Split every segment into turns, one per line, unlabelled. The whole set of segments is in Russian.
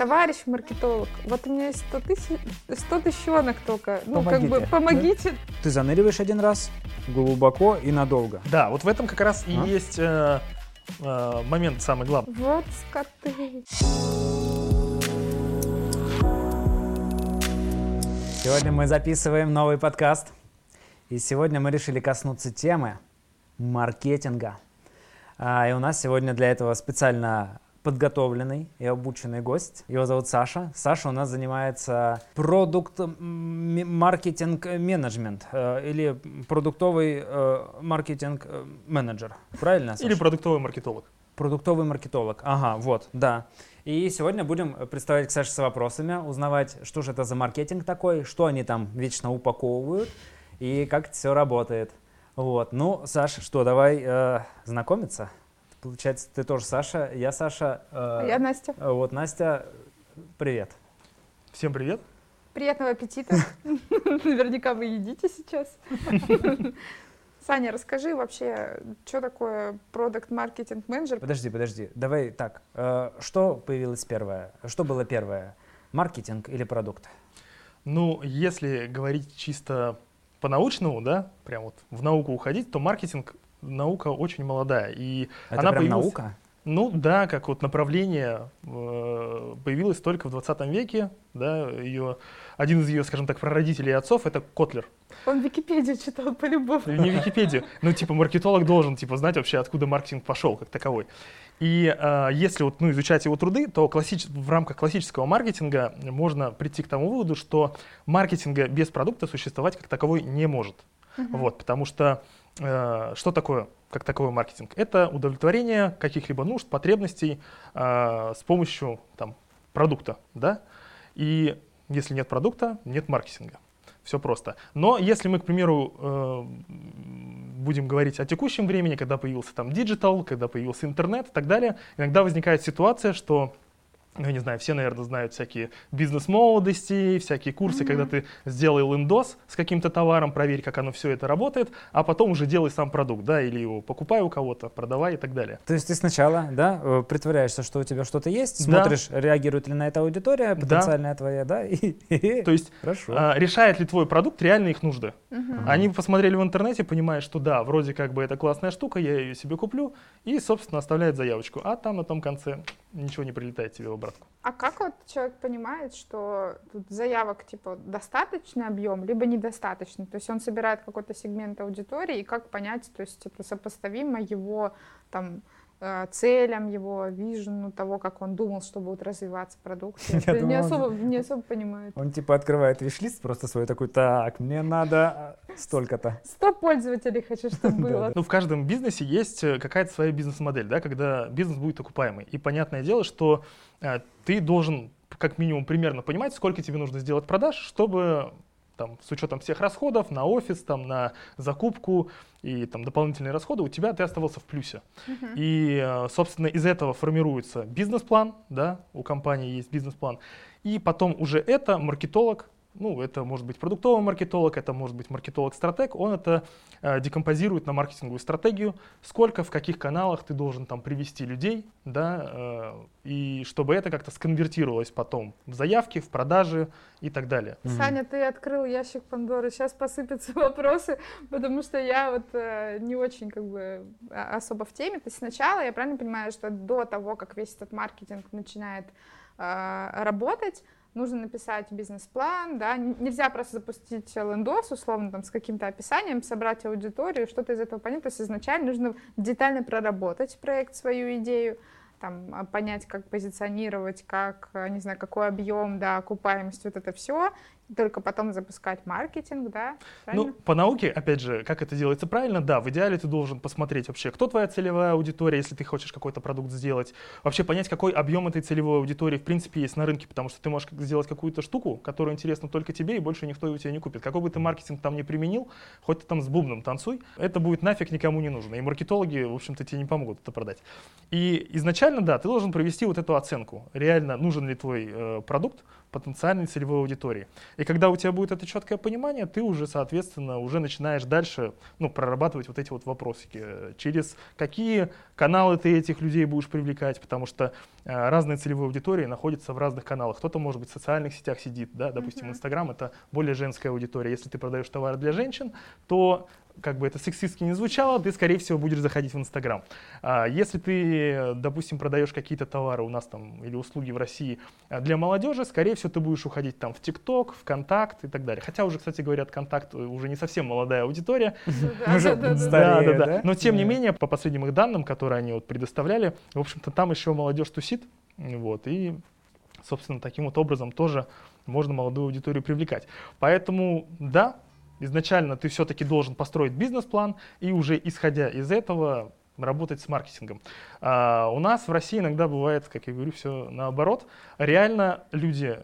Товарищ маркетолог, вот у меня есть 100 тысяч, 100 тысячонок только. Ну,
Помогите.
как бы, помогите.
Ты заныриваешь один раз глубоко и надолго.
Да, вот в этом как раз и
А?
есть э, э, момент самый главный.
Вот скоты.
Сегодня мы записываем новый подкаст. И сегодня мы решили коснуться темы маркетинга. А, и у нас сегодня для этого специально подготовленный и обученный гость. Его зовут Саша. Саша у нас занимается продукт маркетинг менеджмент э, или продуктовый э, маркетинг э, менеджер. Правильно, Саша?
Или продуктовый маркетолог.
Продуктовый маркетолог. Ага, вот, да. И сегодня будем представлять к Саше с вопросами, узнавать, что же это за маркетинг такой, что они там вечно упаковывают и как это все работает. Вот. Ну, Саша, что, давай э, знакомиться? Получается, ты тоже Саша, я Саша. э,
Я Настя.
э, Вот, Настя, привет.
Всем привет.
Приятного аппетита. Наверняка вы едите сейчас. Саня, расскажи вообще, что такое продукт маркетинг менеджер?
Подожди, подожди, давай так. э, что появилось первое? Что было первое? Маркетинг или продукт?
Ну, если говорить чисто по-научному, да, прям вот в науку уходить, то маркетинг наука очень молодая. И
Это
она
прям
появилась-
наука?
Ну да, как вот направление э, появилось только в 20 веке, да, ее, один из ее, скажем так, прародителей и отцов это Котлер.
Он Википедию читал по-любому.
Не Википедию, ну типа маркетолог должен типа знать вообще, откуда маркетинг пошел как таковой. И э, если вот, ну, изучать его труды, то классич- в рамках классического маркетинга можно прийти к тому выводу, что маркетинга без продукта существовать как таковой не может. Вот, потому что что такое как таковой маркетинг? Это удовлетворение каких-либо нужд, потребностей э, с помощью там, продукта, да? И если нет продукта, нет маркетинга. Все просто. Но если мы, к примеру, э, будем говорить о текущем времени, когда появился там digital, когда появился интернет и так далее, иногда возникает ситуация, что ну, я не знаю, все, наверное, знают всякие бизнес-молодости, всякие курсы, когда ты сделай лендос с каким-то товаром, проверь, как оно все это работает, а потом уже делай сам продукт, да, или его покупай у кого-то, продавай и так далее.
То есть ты сначала, да, э, притворяешься, что у тебя что-то есть,
Да.
смотришь, реагирует ли на это аудитория,
Да.
потенциальная твоя, да, и
То есть
хорошо.
а, решает ли твой продукт реально их нужды?
Мгм.
Они посмотрели в интернете, понимают, что да, вроде как бы это классная штука, я ее себе куплю, и, собственно, оставляют заявочку. А там на том конце ничего не прилетает тебе в обратку.
А как вот человек понимает, что тут заявок типа достаточный объем, либо недостаточно? То есть он собирает какой-то сегмент аудитории, и как понять, то есть это сопоставимо его там целям, его вижену, того, как он думал, что будут развиваться продукты.
Я
Это не,
думал, он-
особо, не особо понимает.
Он типа открывает виш-лист просто свой такой, так, мне надо э, столько-то.
100 пользователей хочу, чтобы было.
Ну, в каждом бизнесе есть э, какая-то своя бизнес-модель, да, когда бизнес будет окупаемый. И понятное дело, что э, ты должен как минимум примерно понимать, сколько тебе нужно сделать продаж, чтобы там, с учетом всех расходов на офис, там, на закупку и там, дополнительные расходы, у тебя ты оставался в плюсе.
Мгм.
И, э, собственно, из этого формируется бизнес-план, да, у компании есть бизнес-план. И потом уже это маркетолог, ну, это может быть продуктовый маркетолог, это может быть маркетолог-стратег, он это э, декомпозирует на маркетинговую стратегию, сколько, в каких каналах ты должен там привести людей, да, э, и чтобы это как-то сконвертировалось потом в заявки, в продажи и так далее.
Саня, ты открыл ящик Пандоры, сейчас посыпятся вопросы, потому что я вот э, не очень как бы а- особо в теме. То есть сначала я правильно понимаю, что до того, как весь этот маркетинг начинает э, работать, нужно написать бизнес-план, да, нельзя просто запустить лендос, условно, там, с каким-то описанием, собрать аудиторию, что-то из этого понять, то есть изначально нужно детально проработать проект, свою идею, там, а, понять, как позиционировать, как, а, не знаю, какой объем, да, окупаемость, вот это все, только потом запускать маркетинг, да, правильно?
Ну, по науке, опять же, как это делается правильно, да, в идеале ты должен посмотреть вообще, кто твоя целевая аудитория, если ты хочешь какой-то продукт сделать, вообще понять, какой объем этой целевой аудитории в принципе есть на рынке, потому что ты можешь сделать какую-то штуку, которая интересна только тебе, и больше никто ее у тебя не купит. Какой бы ты маркетинг там ни применил, хоть ты там с бубном танцуй, это будет нафиг никому не нужно. И маркетологи, в общем-то, тебе не помогут это продать. И изначально, да, ты должен провести вот эту оценку. Реально нужен ли твой э, продукт, потенциальной целевой аудитории. И когда у тебя будет это четкое понимание, ты уже, соответственно, уже начинаешь дальше ну, прорабатывать вот эти вот вопросики. Через какие каналы ты этих людей будешь привлекать, потому что э, разные целевые аудитории находятся в разных каналах. Кто-то, может быть, в социальных сетях сидит, да, допустим, Инстаграм это более женская аудитория. Если ты продаешь товары для женщин, то как бы это сексистски не звучало, ты, скорее всего, будешь заходить в Инстаграм. А если ты, допустим, продаешь какие-то товары у нас там или услуги в России а, для молодежи, скорее всего, ты будешь уходить там в ТикТок, в Контакт и так далее. Хотя уже, кстати, говорят, Контакт уже не совсем молодая аудитория.
Уже старее, да?
Но, тем не менее, по последним их данным, которые они вот предоставляли, в общем-то, там еще молодежь тусит. Вот, и, собственно, таким вот образом тоже можно молодую аудиторию привлекать. Поэтому, да, изначально ты все-таки должен построить бизнес-план и уже исходя из этого работать с маркетингом. А у нас в России иногда бывает, как я говорю, все наоборот. Реально люди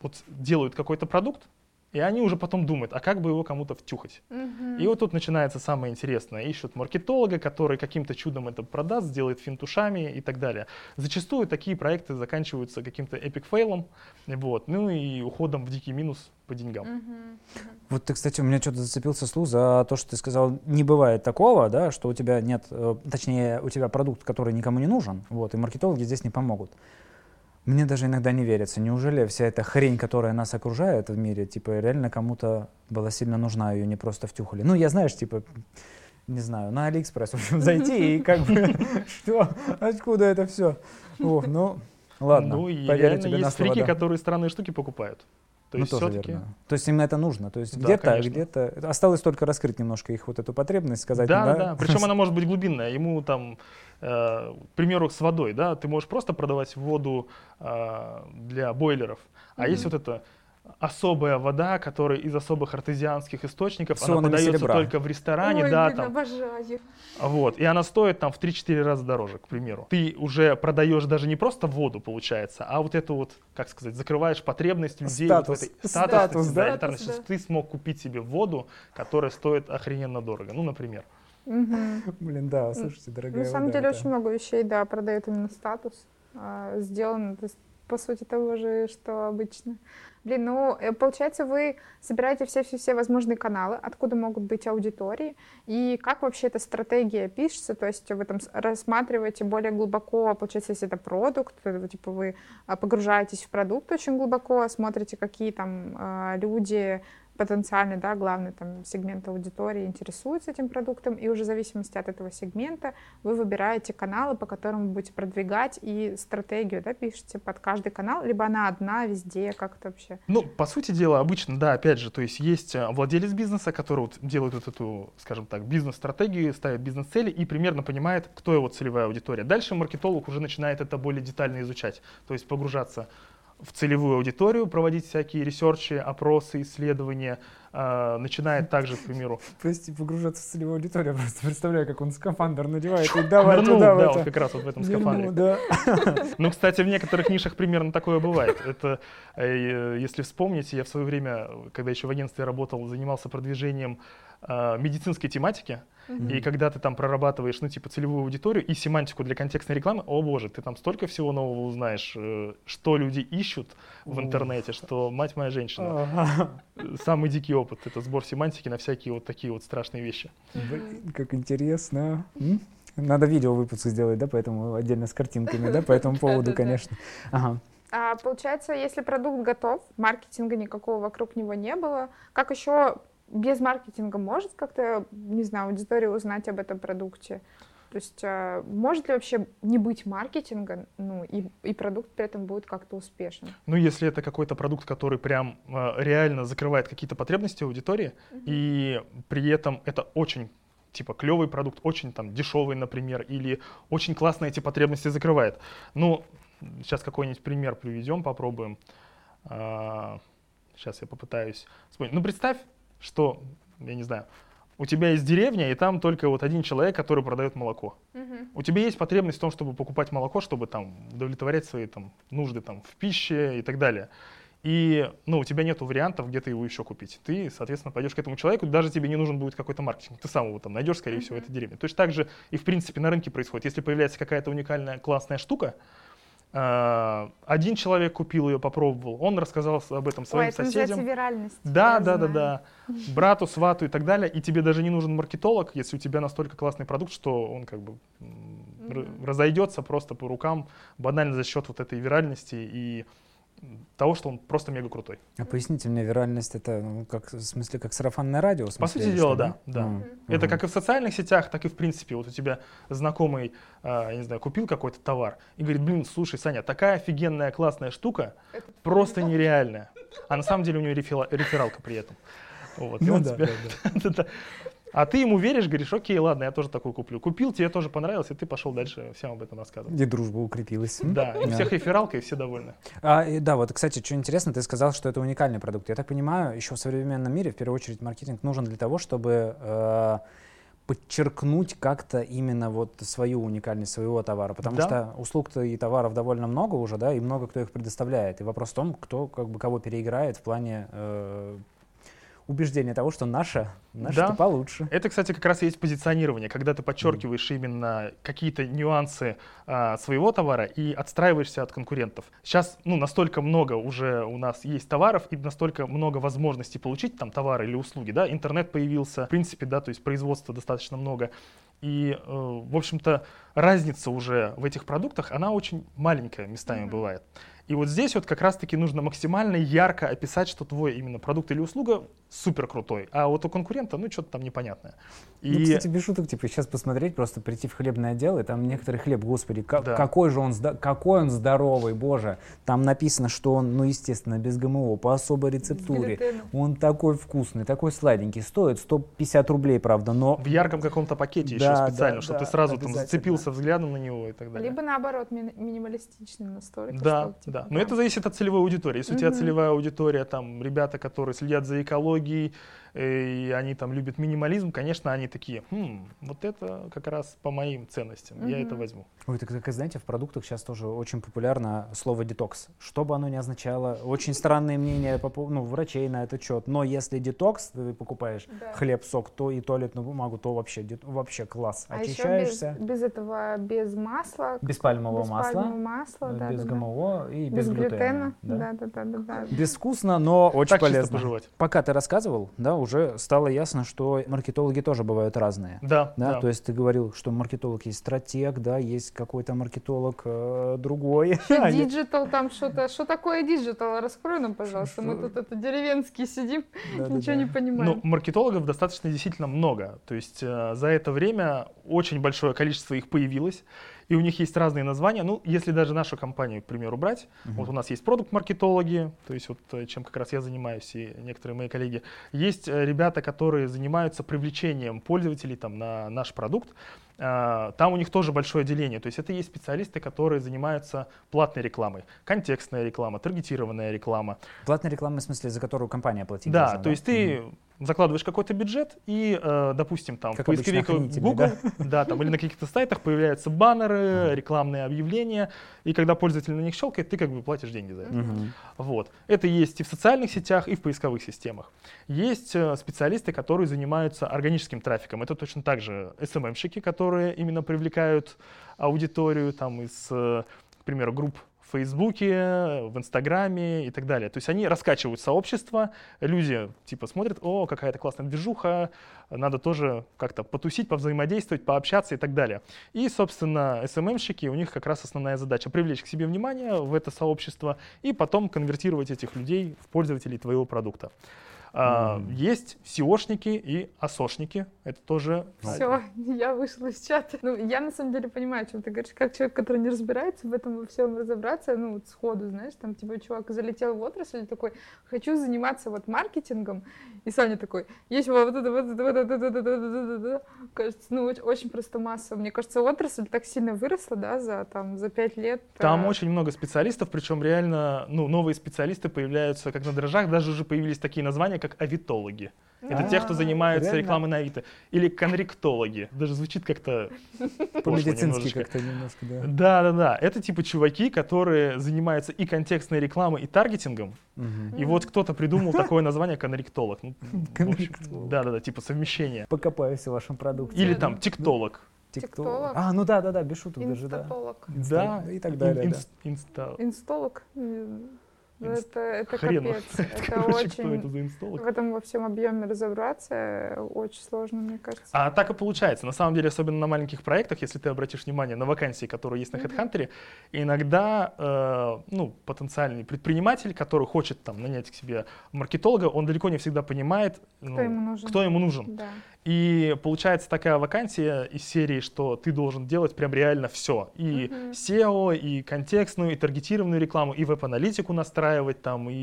вот делают какой-то продукт, и они уже потом думают, а как бы его кому-то втюхать. Угу. И вот тут начинается самое интересное. Ищут маркетолога, который каким-то чудом это продаст, сделает финтушами и так далее. Зачастую такие проекты заканчиваются каким-то эпик фейлом, вот, ну и уходом в дикий минус по деньгам. Угу.
Вот ты, кстати, у меня что-то зацепился слух за то, что ты сказал, не бывает такого, да, что у тебя нет, э, точнее, у тебя продукт, который никому не нужен, вот, и маркетологи здесь не помогут. Мне даже иногда не верится. Неужели вся эта хрень, которая нас окружает в мире, типа, реально кому-то была сильно нужна, ее не просто втюхали? Ну, я, знаешь, типа, не знаю, на Алиэкспресс, в общем, зайти и как бы, что, откуда это все? О, ну, ладно,
Ну, и реально тебе есть фрики, которые странные штуки покупают.
То ну, есть тоже верно. То есть им это нужно. То есть да, где-то, где-то осталось только раскрыть немножко их вот эту потребность, сказать.
Да, да. да. Причем она может быть глубинная. Ему там, к примеру, с водой, да, ты можешь просто продавать воду э, для бойлеров, а mm-hmm. есть вот это особая вода, которая из особых артезианских источников, С ионами она подается серебра. только в ресторане,
Ой,
да,
блин,
там.
обожаю.
Вот, и она стоит там в 3-4 раза дороже, к примеру. Ты уже продаешь даже не просто воду, получается, а вот эту вот, как сказать, закрываешь потребность людей
статус.
вот в этой статус, да, да, да. Ты смог купить себе воду, которая стоит охрененно дорого, ну, например.
Угу.
Блин, да, слушайте, дорогая.
На самом вода, деле очень много вещей, да, продают именно статус. А, сделано, то есть, по сути того же, что обычно. Блин, ну, э, получается, вы собираете все-все-все возможные каналы, откуда могут быть аудитории, и как вообще эта стратегия пишется, то есть вы там рассматриваете более глубоко, получается, если это продукт, то, типа вы а, погружаетесь в продукт очень глубоко, смотрите, какие там а, люди потенциальный, да, главный там сегмент аудитории интересуется этим продуктом, и уже в зависимости от этого сегмента вы выбираете каналы, по которым вы будете продвигать, и стратегию, да, пишете под каждый канал, либо она одна везде, как это вообще?
Ну, по сути дела, обычно, да, опять же, то есть есть э, владелец бизнеса, который вот делает вот эту, скажем так, бизнес-стратегию, ставит бизнес-цели и примерно понимает, кто его целевая аудитория. Дальше маркетолог уже начинает это более детально изучать, то есть погружаться в целевую аудиторию, проводить всякие ресерчи, опросы, исследования, э, начинает также, к примеру...
Прости, погружаться в целевую аудиторию, я просто представляю, как он скафандр надевает и давай туда,
да, вот как раз вот в этом скафандре. да. Ну, кстати, в некоторых нишах примерно такое бывает. Это, э, если вспомните, я в свое время, когда еще в агентстве работал, занимался продвижением э, медицинской тематики, Mm-hmm. И когда ты там прорабатываешь, ну, типа, целевую аудиторию и семантику для контекстной рекламы, о боже, ты там столько всего нового узнаешь, э, что люди ищут в интернете, что, мать моя женщина, uh-huh. самый дикий опыт — это сбор семантики на всякие вот такие вот страшные вещи.
Блин, как интересно. Надо видео выпуск сделать, да, поэтому отдельно с картинками, да, по этому поводу, конечно. Ага.
А получается, если продукт готов, маркетинга никакого вокруг него не было, как еще без маркетинга может как-то, не знаю, аудитория узнать об этом продукте? То есть а, может ли вообще не быть маркетинга, ну и, и продукт при этом будет как-то успешен?
Ну, если это какой-то продукт, который прям э, реально закрывает какие-то потребности аудитории, uh-huh. и при этом это очень типа клевый продукт, очень там дешевый, например, или очень классно эти потребности закрывает. Ну, сейчас какой-нибудь пример приведем, попробуем. А, сейчас я попытаюсь вспомнить. Ну, представь, что, я не знаю, у тебя есть деревня, и там только вот один человек, который продает молоко. Угу. У тебя есть потребность в том, чтобы покупать молоко, чтобы там удовлетворять свои там, нужды там, в пище и так далее. И ну, у тебя нет вариантов, где ты его еще купить. Ты, соответственно, пойдешь к этому человеку, даже тебе не нужен будет какой-то маркетинг. Ты сам его там найдешь, скорее uh-huh. всего, в этой деревне. Точно так же и, в принципе, на рынке происходит. Если появляется какая-то уникальная классная штука, один человек купил ее, попробовал, он рассказал об этом своим
Ой, это
соседям.
называется виральность.
Да, да, да, да. Брату, свату и так далее. И тебе даже не нужен маркетолог, если у тебя настолько классный продукт, что он как бы р-
Мгм.
разойдется просто по рукам, банально за счет вот этой виральности и того, что он просто мега крутой.
А поясните мне, виральность это, ну, как, в смысле, как сарафанное радио? в
По
смысле,
сути
или
дела, да, да.
М,
Это как и в социальных сетях, так и в принципе. Вот у тебя знакомый, а, я не знаю, купил какой-то товар и говорит, блин, слушай, Саня, такая офигенная, классная штука,
Это
просто
не то.
нереальная. А на самом деле у него рефералка при этом. Вот, и
Ну
он
да,
тебе-
да, да.
А ты ему веришь, говоришь, окей, ладно, я тоже такой куплю. Купил, тебе тоже понравилось, и ты пошел дальше всем об этом рассказывать.
И дружба укрепилась.
Да, и всех рефералка, и все довольны.
А, и да, вот, кстати, что интересно, ты сказал, что это уникальный продукт. Я так понимаю, еще в современном мире, в первую очередь, маркетинг нужен для того, чтобы э, подчеркнуть как-то именно вот свою уникальность своего товара, потому
Да.
что услуг-то и товаров довольно много уже, да, и много кто их предоставляет. И вопрос в том, кто как бы кого переиграет в плане э, убеждения того, что наша, наша
Да.
получше.
Это, кстати, как раз и есть позиционирование, когда ты подчеркиваешь именно какие-то нюансы а, своего товара и отстраиваешься от конкурентов. Сейчас ну, настолько много уже у нас есть товаров и настолько много возможностей получить там товары или услуги. Да? Интернет появился, в принципе, да, то есть производства достаточно много. И, э, в общем-то, разница уже в этих продуктах, она очень маленькая местами
Мгм.
бывает. И вот здесь вот как раз-таки нужно максимально ярко описать, что твой именно продукт или услуга супер крутой, а вот у конкурента, ну, что-то там непонятное. И
Ну, кстати, без шуток, типа, сейчас посмотреть, просто прийти в хлебный отдел, и там некоторый хлеб, господи, ка-
Да.
какой же он, какой он здоровый, боже. Там написано, что он, ну, естественно, без ГМО, по особой рецептуре. Он такой вкусный, такой сладенький, стоит 150 рублей, правда, но...
в ярком каком-то пакете
Да,
еще специально,
да,
чтобы
да,
ты сразу там зацепился взглядом на него и так далее.
Либо наоборот, ми- минималистичный настолько.
Да,
чтобы, типа,
да. Но это зависит от целевой аудитории. Если у тебя целевая аудитория, там, ребята, которые следят за экологией, и они там любят минимализм, конечно, они такие, «Хм, вот это как раз по моим ценностям, я это возьму.
Ой, так, так, знаете, в продуктах сейчас тоже очень популярно слово детокс. Что бы оно ни означало, очень странные мнения по ну, врачей на этот счет. Но если детокс, ты покупаешь
Да.
хлеб, сок, то и туалетную бумагу, то вообще, вообще класс.
А еще без,
Очищаешься.
без этого, без масла.
Без пальмового
без
масла,
пальмового масла,
э,
да,
без
да, да.
ГМО и без,
Без
глютена.
глютена.
да.
Да, да, да, да, да.
Безвкусно, но очень
так
полезно. Пока ты рассказывал, да, уже стало ясно, что маркетологи тоже бывают разные.
Да,
Да,
да.
то есть ты говорил, что маркетолог есть стратег, да, есть какой-то маркетолог э, другой.
Digital там что-то. Что такое digital? Раскрой нам, пожалуйста. Мы
Что?
тут это деревенские сидим,
Да-да-да.
ничего не понимаем.
Ну, маркетологов достаточно действительно много. То есть э, за это время очень большое количество их появилось, и у них есть разные названия. Ну, если даже нашу компанию, к примеру, брать,
Мгм.
вот у нас есть продукт-маркетологи, то есть вот э, чем как раз я занимаюсь и некоторые мои коллеги. Есть э, ребята, которые занимаются привлечением пользователей там, на наш продукт. А, Там у них тоже большое деление. То есть это есть специалисты, которые занимаются платной рекламой. Контекстная реклама, таргетированная реклама.
Платная реклама, в смысле, за которую компания платит.
Да,
должна,
то есть ты закладываешь какой-то бюджет и, э, допустим, там
Как
в Google, да? там или на каких-то сайтах появляются баннеры, рекламные объявления, и когда пользователь на них щелкает, ты как бы платишь деньги за это. Вот. Это есть и в социальных сетях, и в поисковых системах. Есть э, специалисты, которые занимаются органическим трафиком. Это точно так же SMM-щики, которые именно привлекают аудиторию там из, э, к примеру, групп в Фейсбуке, в Инстаграме и так далее. То есть они раскачивают сообщество, люди типа смотрят, о, какая-то классная движуха, надо тоже как-то потусить, повзаимодействовать, пообщаться и так далее. И, собственно, SMM-щики, у них как раз основная задача привлечь к себе внимание в это сообщество и потом конвертировать этих людей в пользователей твоего продукта. А,
Мгм.
Есть SEOшники и ASOшники. Это тоже
Все, я вышла из чата. Ну, я на самом деле понимаю, о чем ты говоришь. Как человек, который не разбирается в этом во всем разобраться, ну, вот сходу, знаешь, там, типа, чувак залетел в отрасль, такой, хочу заниматься вот маркетингом, и Саня такой, есть вот это, вот это, вот это, вот это, вот это. Кажется, ну, очень, просто масса. Мне кажется, отрасль так сильно выросла, да, за, там, за пять лет.
Там
а,
очень много специалистов, причем реально ну, новые специалисты появляются как на дрожжах, даже уже появились такие названия, как авитологи. Это те, кто
а,
занимаются рекламой на Авито. Или конректологи. Даже звучит как-то
По-медицински как-то немножко, да.
Да, да, да. Это типа чуваки, которые занимаются и контекстной рекламой, и таргетингом. И вот кто-то придумал такое название конректолог. Ну,
Конректолог.
Да, да, да, типа совмещение.
Покопаюсь в вашем продукте.
Или там тиктолог.
Тиктолог.
А, ну да, да, да, без шуток даже, да.
Инстатолог.
Да,
И так далее,
Инстолог. Ну, Это, это
Хрен
капец. Это
короче, кто
очень...
это за инстолог.
В этом во всем объеме разобраться э, очень сложно, мне кажется.
А так и получается. На самом деле, особенно на маленьких проектах, если ты обратишь внимание на вакансии, которые есть на. HeadHunter, иногда э, ну, потенциальный предприниматель, который хочет там, нанять к себе маркетолога, он далеко не всегда понимает, ну,
Кто ему нужен?
кто ему нужен.
Да.
И получается такая вакансия из серии, что ты должен делать прям реально все. И
Мгм.
SEO, и контекстную, и таргетированную рекламу, и веб-аналитику настраивать там, и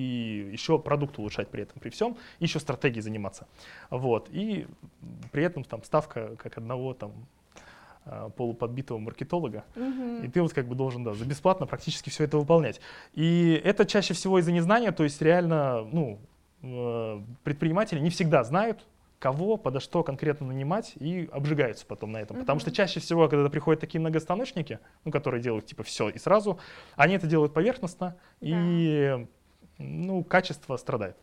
еще продукт улучшать при этом, при всем, и еще стратегией заниматься. Вот. И при этом там ставка как одного там а, полуподбитого маркетолога.
Мгм.
И ты вот как бы должен, да, за бесплатно практически все это выполнять. И это чаще всего из-за незнания, то есть реально, ну, э, предприниматели не всегда знают, кого, подо что конкретно нанимать, и обжигаются потом на этом. Потому что чаще всего, когда приходят такие многостаночники, ну, которые делают типа все и сразу, они это делают поверхностно, и, ну, качество страдает.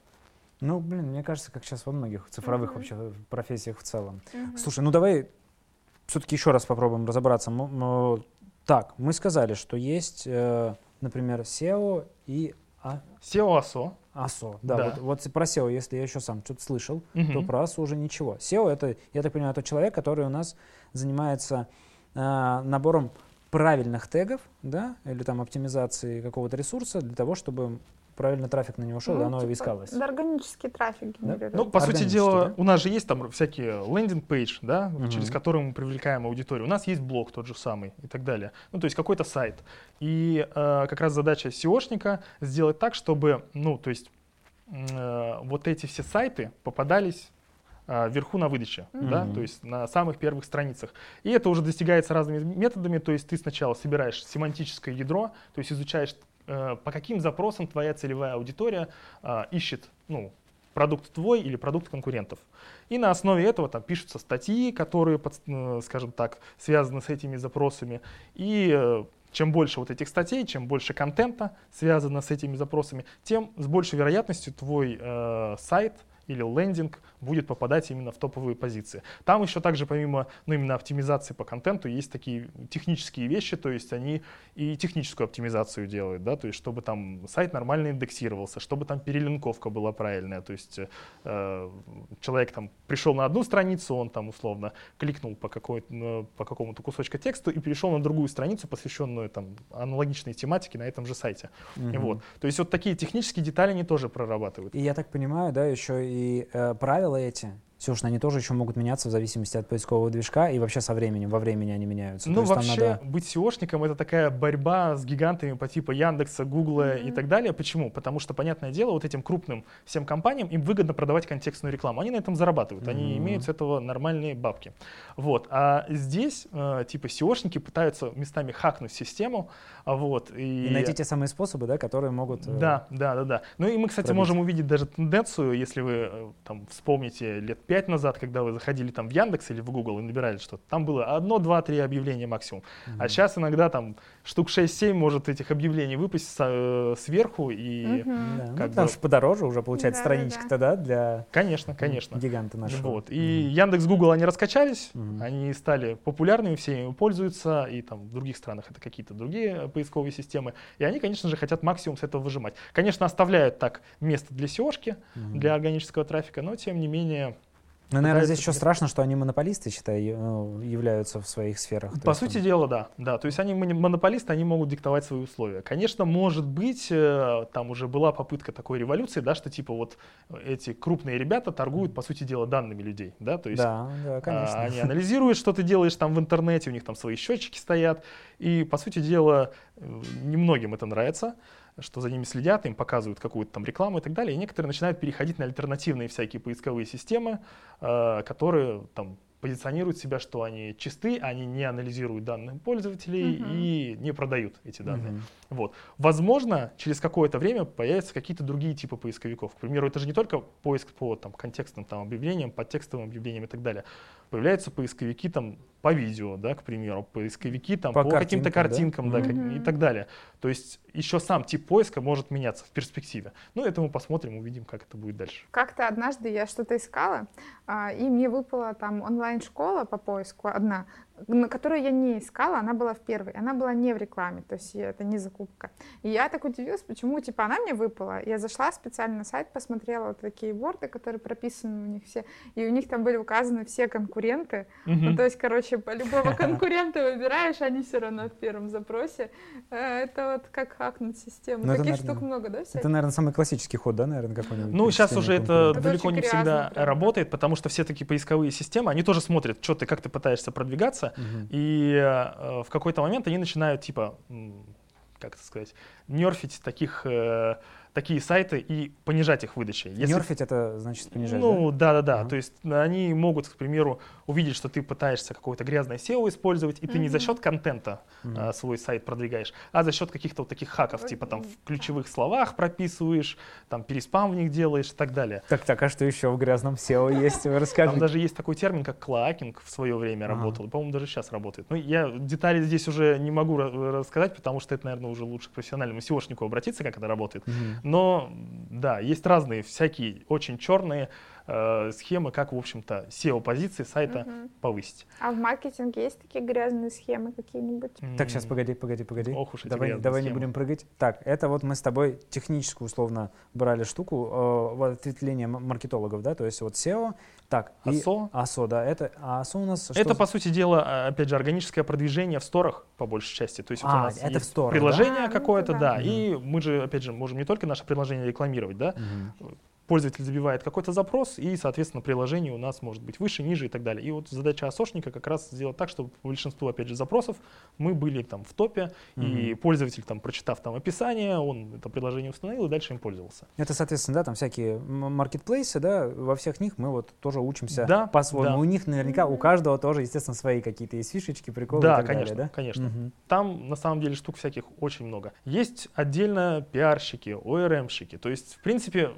Ну, блин, мне кажется, как сейчас во многих цифровых
Мгм.
вообще профессиях в целом.
Мгм.
Слушай, ну давай все-таки еще раз попробуем разобраться. Так, мы сказали, что есть, э, например, SEO и А-
ASO.
Да,
Да.
Вот, вот про SEO, если я еще сам что-то слышал, то
Мгм.
про ASO уже ничего. SEO это, я так понимаю, тот человек, который у нас занимается э, набором правильных тегов, да, или там оптимизацией какого-то ресурса для того, чтобы правильно трафик на него шел, и
Ну,
оно
типа,
искалось.
Да, органический трафик
Да?
генерирует.
Ну, по сути дела,
да?
у нас же есть там всякие landing page, да,
Мгм.
через которые мы привлекаем аудиторию. У нас есть блог тот же самый и так далее. Ну, то есть какой-то сайт. И э, как раз задача SEOшника сделать так, чтобы, ну, то есть э, вот эти все сайты попадались э, вверху на выдаче, да,
Мгм.
то есть на самых первых страницах. И это уже достигается разными методами, то есть ты сначала собираешь семантическое ядро, то есть изучаешь, по каким запросам твоя целевая аудитория э, ищет, ну, продукт твой или продукт конкурентов. И на основе этого там пишутся статьи, которые, э, скажем так, связаны с этими запросами. И э, чем больше вот этих статей, чем больше контента связано с этими запросами, тем с большей вероятностью твой э, сайт или лендинг будет попадать именно в топовые позиции. Там еще также помимо ну, именно оптимизации по контенту есть такие технические вещи, то есть они и техническую оптимизацию делают, да, то есть чтобы там сайт нормально индексировался, чтобы там перелинковка была правильная, то есть э, человек там пришел на одну страницу, он там условно кликнул по, какой, по какому-то кусочку текста и перешел на другую страницу, посвященную там аналогичной тематике на этом же сайте.
Мгм.
Вот. То есть вот такие технические детали они тоже прорабатывают.
И я так понимаю, да, еще и э, правила делаете? Эти, Сюшно, они тоже еще могут меняться в зависимости от поискового движка и вообще со временем, во времени они меняются.
Ну, вообще,
надо-
быть SEOшником это такая борьба с гигантами по типу Яндекса, Гугла и
Мгм.
так далее. Почему? Потому что, понятное дело, вот этим крупным всем компаниям им выгодно продавать контекстную рекламу. Они на этом зарабатывают, они
Мгм.
имеют с этого нормальные бабки. Вот. А здесь, э, типа, SEOшники пытаются местами хакнуть систему, вот. И,
и найти те самые способы, да, которые могут... э,
Да, да, да, да. Ну и мы, кстати,
пробить.
можем увидеть даже тенденцию, если вы э, там вспомните лет пять назад, когда вы заходили там в Яндекс или в Google и набирали что-то, там было одно, два, три объявления максимум.
мгм.
А сейчас иногда там штук 6-7 может этих объявлений выпасть э, сверху и...
Мгм.
Да, ну,
как
там
бы-
же подороже уже получается
Да-да-да.
страничка-то, да, для
Конечно, конечно.
гиганта нашего.
Вот. И Яндекс, Google, они раскачались,
Мгм.
они стали популярными, все ими пользуются, и там в других странах это какие-то другие поисковые системы. И они, конечно же, хотят максимум с этого выжимать. Конечно, оставляют так место для SEOшки,
Мгм.
для органического трафика, но тем не менее,
Ну, наверное,
пытаются
здесь еще страшно, что они монополисты, считай, э, являются в своих сферах.
По
есть
сути
там-
дела, да, да. То есть они монополисты, они могут диктовать свои условия. Конечно, может быть, э, там уже была попытка такой революции, да, что типа вот эти крупные ребята торгуют, по сути дела, данными людей, да, то есть
Да, да,
А,
конечно.
Они анализируют, что ты делаешь там в интернете, у них там свои счетчики стоят. И, по сути дела, э, немногим это нравится, что за ними следят, им показывают какую-то там рекламу и так далее. И некоторые начинают переходить на альтернативные всякие поисковые системы, э, которые там позиционируют себя, что они чисты, они не анализируют данные пользователей
Мгм.
и не продают эти данные.
Мгм.
Вот. Возможно, через какое-то время появятся какие-то другие типы поисковиков. К примеру, это же не только поиск по там, контекстным там, объявлениям, подтекстовым объявлениям и так далее. Появляются поисковики там, по видео, да, к примеру, поисковики там,
По
по, каким-то
картинкам, да?
да,
Мгм.
и так далее. То есть еще сам тип поиска может меняться в перспективе. Ну, это мы посмотрим, увидим, как это будет дальше.
Как-то однажды я что-то искала, а, и мне выпала там онлайн-школа по поиску одна, на которую я не искала, она была в первой, она была не в рекламе, то есть это не закупка. И я так удивилась, почему, типа, она мне выпала. Я зашла специально на сайт, посмотрела вот такие борды, которые прописаны у них все, и у них там были указаны все конкуренты. Ну, то есть, короче, по любого конкурента выбираешь, они все равно в первом запросе. Э, это вот как хакнуть систему. Ну, Таких штук много, да,
всяких? Это, наверное, самый классический ход, да, наверное, какой-нибудь?
Ну, сейчас уже это далеко не всегда работает, потому что все такие поисковые системы, они тоже смотрят, что ты, как ты пытаешься продвигаться, Угу. И э, в какой-то момент они начинают, типа, как это сказать, нерфить таких э, такие сайты и понижать их выдачи.
Если... Нерфить это значит понижать,
Ну, да-да-да. Uh-huh. То есть они могут, к примеру, увидеть, что ты пытаешься какое-то грязное SEO использовать, и uh-huh. ты не за счет контента uh-huh. а, свой сайт продвигаешь, а за счет каких-то вот таких хаков, типа там в ключевых словах прописываешь, там переспам в них делаешь и так далее.
Так, так, а что еще в грязном SEO есть? Расскажи.
Там даже есть такой термин, как клакинг в свое время uh-huh. работал, по-моему, даже сейчас работает. Ну, я детали здесь уже не могу рассказать, потому что это, наверное, уже лучше к профессиональному SEOшнику обратиться, как это работает. Uh-huh. Но да, есть разные всякие очень черные э, схемы, как, в общем-то, SEO-позиции сайта угу. повысить.
А в маркетинге есть такие грязные схемы какие-нибудь?
Так, сейчас, погоди, погоди, погоди.
Ох уж
давай давай не будем прыгать. Так, это вот мы с тобой техническую, условно, брали штуку, э, ответвление маркетологов, да, то есть вот SEO, так,
АСО.
И, АСО, да, это, а АСО у нас...
Это, по сути дела, а, опять же, органическое продвижение в сторах, по большей части. То есть а, вот у нас
это есть в сторах,
приложение да? какое-то, да, ну, да, и мы же, опять же, можем не только наше приложение рекламировать, да, угу пользователь забивает какой-то запрос, и, соответственно, приложение у нас может быть выше, ниже и так далее. И вот задача осошника как раз сделать так, чтобы по большинству, опять же, запросов мы были там в топе, mm-hmm. и пользователь, там, прочитав там описание, он это приложение установил и дальше им пользовался.
Это, соответственно, да, там всякие маркетплейсы, да, во всех них мы вот тоже учимся да, по-своему. Да. У них наверняка, у каждого тоже, естественно, свои какие-то есть фишечки, приколы
да,
и так
конечно,
далее,
да? конечно. Угу. Там, на самом деле, штук всяких очень много. Есть отдельно пиарщики, ORM-щики, то есть, в принципе,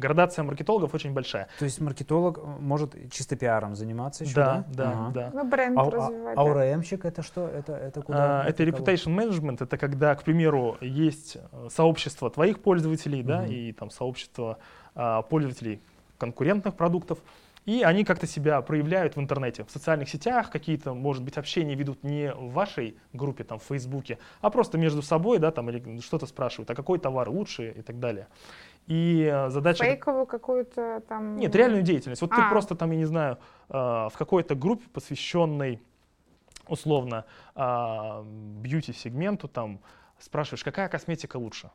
градация маркетологов очень большая.
То есть маркетолог э, может чисто пиаром заниматься еще,
да? Да, да, ага. да.
Ну, бренд а, развивать.
А, а ОРМщик это что? Это, это куда?
А, это reputation management, это когда, к примеру, есть э, сообщество твоих пользователей, да, и там сообщество а, пользователей конкурентных продуктов, и они как-то себя проявляют в интернете, в социальных сетях, какие-то, может быть, общения ведут не в вашей группе, там, в Фейсбуке, а просто между собой, да, там, или что-то спрашивают, а какой товар лучше и так далее. И э, задача...
Фейковую какую-то там...
Нет, реальную деятельность. Вот а. ты просто там, я не знаю, э, в какой-то группе, посвященной условно а, бьюти-сегменту, там спрашиваешь, какая косметика лучше.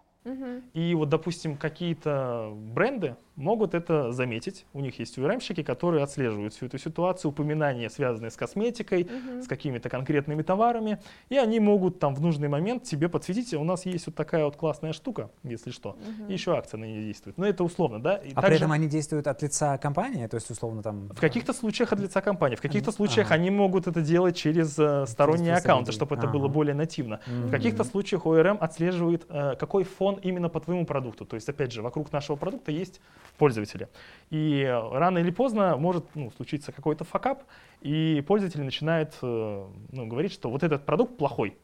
И вот, допустим, какие-то бренды могут это заметить. У них есть URM-щики, которые отслеживают всю эту ситуацию, упоминания, связанные с косметикой, uh-huh. с какими-то конкретными товарами. И они могут там в нужный момент тебе подсветить, у нас есть вот такая вот классная штука, если что. Uh-huh. И еще акция на ней действует. Но это условно, да?
И а также... при этом они действуют от лица компании? То есть, условно, там...
В каких-то случаях от лица компании. В каких-то они... случаях ага. они могут это делать через э, сторонние через аккаунты, чтобы ага. это было более нативно. Uh-huh. В каких-то случаях ORM отслеживает, э, какой фон он именно по твоему продукту. То есть, опять же, вокруг нашего продукта есть пользователи. И рано или поздно может ну, случиться какой-то факап, и пользователь начинает э, ну, говорить, что вот этот продукт плохой.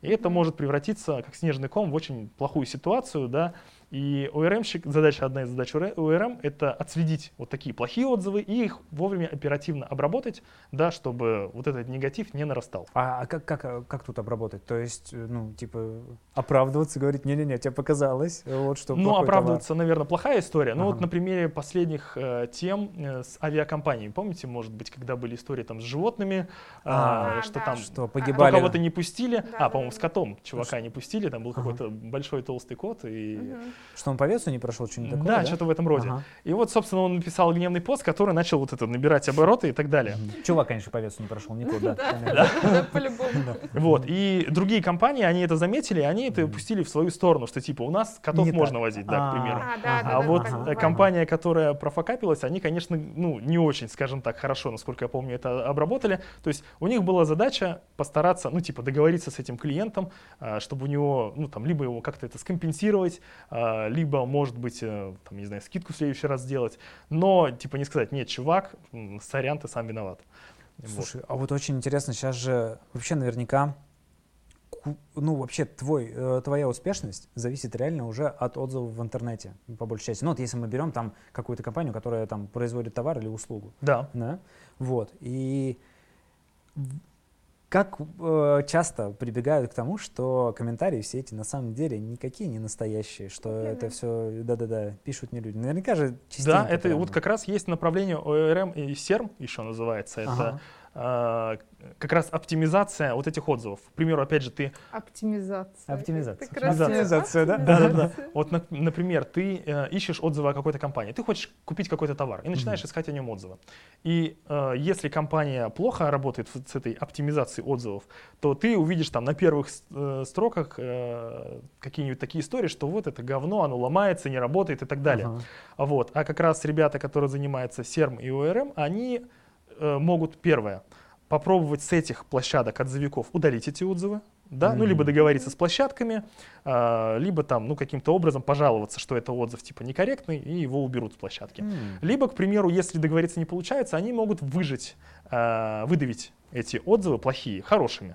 И это может превратиться, как снежный ком, в очень плохую ситуацию, да, и ORM-щик, задача, одна из задач ORM — это отследить вот такие плохие отзывы и их вовремя оперативно обработать, да, чтобы вот этот негатив не нарастал.
А, а как, как, как тут обработать? То есть, ну, типа, оправдываться, говорить, не-не-не, тебе показалось, вот что
Ну, оправдываться, товар. наверное, плохая история. Ну, ага. вот на примере последних э, тем э, с авиакомпаниями. Помните, может быть, когда были истории там с животными, а, э, что да. там
что, погибали.
кого-то не пустили, да, а, по-моему, с котом чувака не пустили, там был ага. какой-то большой толстый кот, и...
Угу. Что он по весу не прошел, что-нибудь такое?
Да, да? что-то в этом роде. Ага. И вот, собственно, он написал гневный пост, который начал вот это набирать обороты и так далее.
Чувак, конечно, по весу не прошел никуда.
По-любому.
Вот. И другие компании, они это заметили, они это пустили в свою сторону, что типа у нас котов можно возить, да, к примеру. А вот компания, которая профокапилась, они, конечно, ну, не очень, скажем так, хорошо, насколько я помню, это обработали. То есть у них была задача постараться, ну, типа, договориться с этим клиентом, а, чтобы у него, ну, там, либо его как-то это скомпенсировать, а, либо, может быть, э, там, не знаю, скидку в следующий раз сделать, но, типа, не сказать, нет, чувак, сорян, ты сам виноват.
Слушай, вот. а вот очень интересно, сейчас же вообще наверняка, ну, вообще твой, э, твоя успешность зависит реально уже от отзывов в интернете, по большей части. Ну, вот если мы берем там какую-то компанию, которая там производит товар или услугу.
Да.
да? Вот, и как э, часто прибегают к тому, что комментарии все эти на самом деле никакие не настоящие, что
Купленные.
это все, да-да-да, пишут не люди. Наверняка же частенько
Да, это
прям.
вот как раз есть направление ОРМ и СЕРМ еще называется. Это
Ага.
А, как раз оптимизация вот этих отзывов. К примеру, опять же, ты
Оптимизация.
Оптимизация.
Красиво.
Оптимизация, да?
Да-да-да. Вот, на- например, ты э, ищешь отзывы о какой-то компании, ты хочешь купить какой-то товар и начинаешь искать о нем отзывы. И э, если компания плохо работает с этой оптимизацией отзывов, то ты увидишь там на первых э, строках какие-нибудь такие истории, что вот это говно, оно ломается, не работает и так далее. А Вот. А как раз ребята, которые занимаются СЕРМ и ОРМ, они э, могут, первое, попробовать с этих площадок отзывиков удалить эти отзывы, да, ну, либо договориться с площадками, а, либо там, ну, каким-то образом пожаловаться, что это отзыв типа некорректный, и его уберут с площадки.
М.
Либо, к примеру, если договориться не получается, они могут выжать, а, выдавить эти отзывы плохие хорошими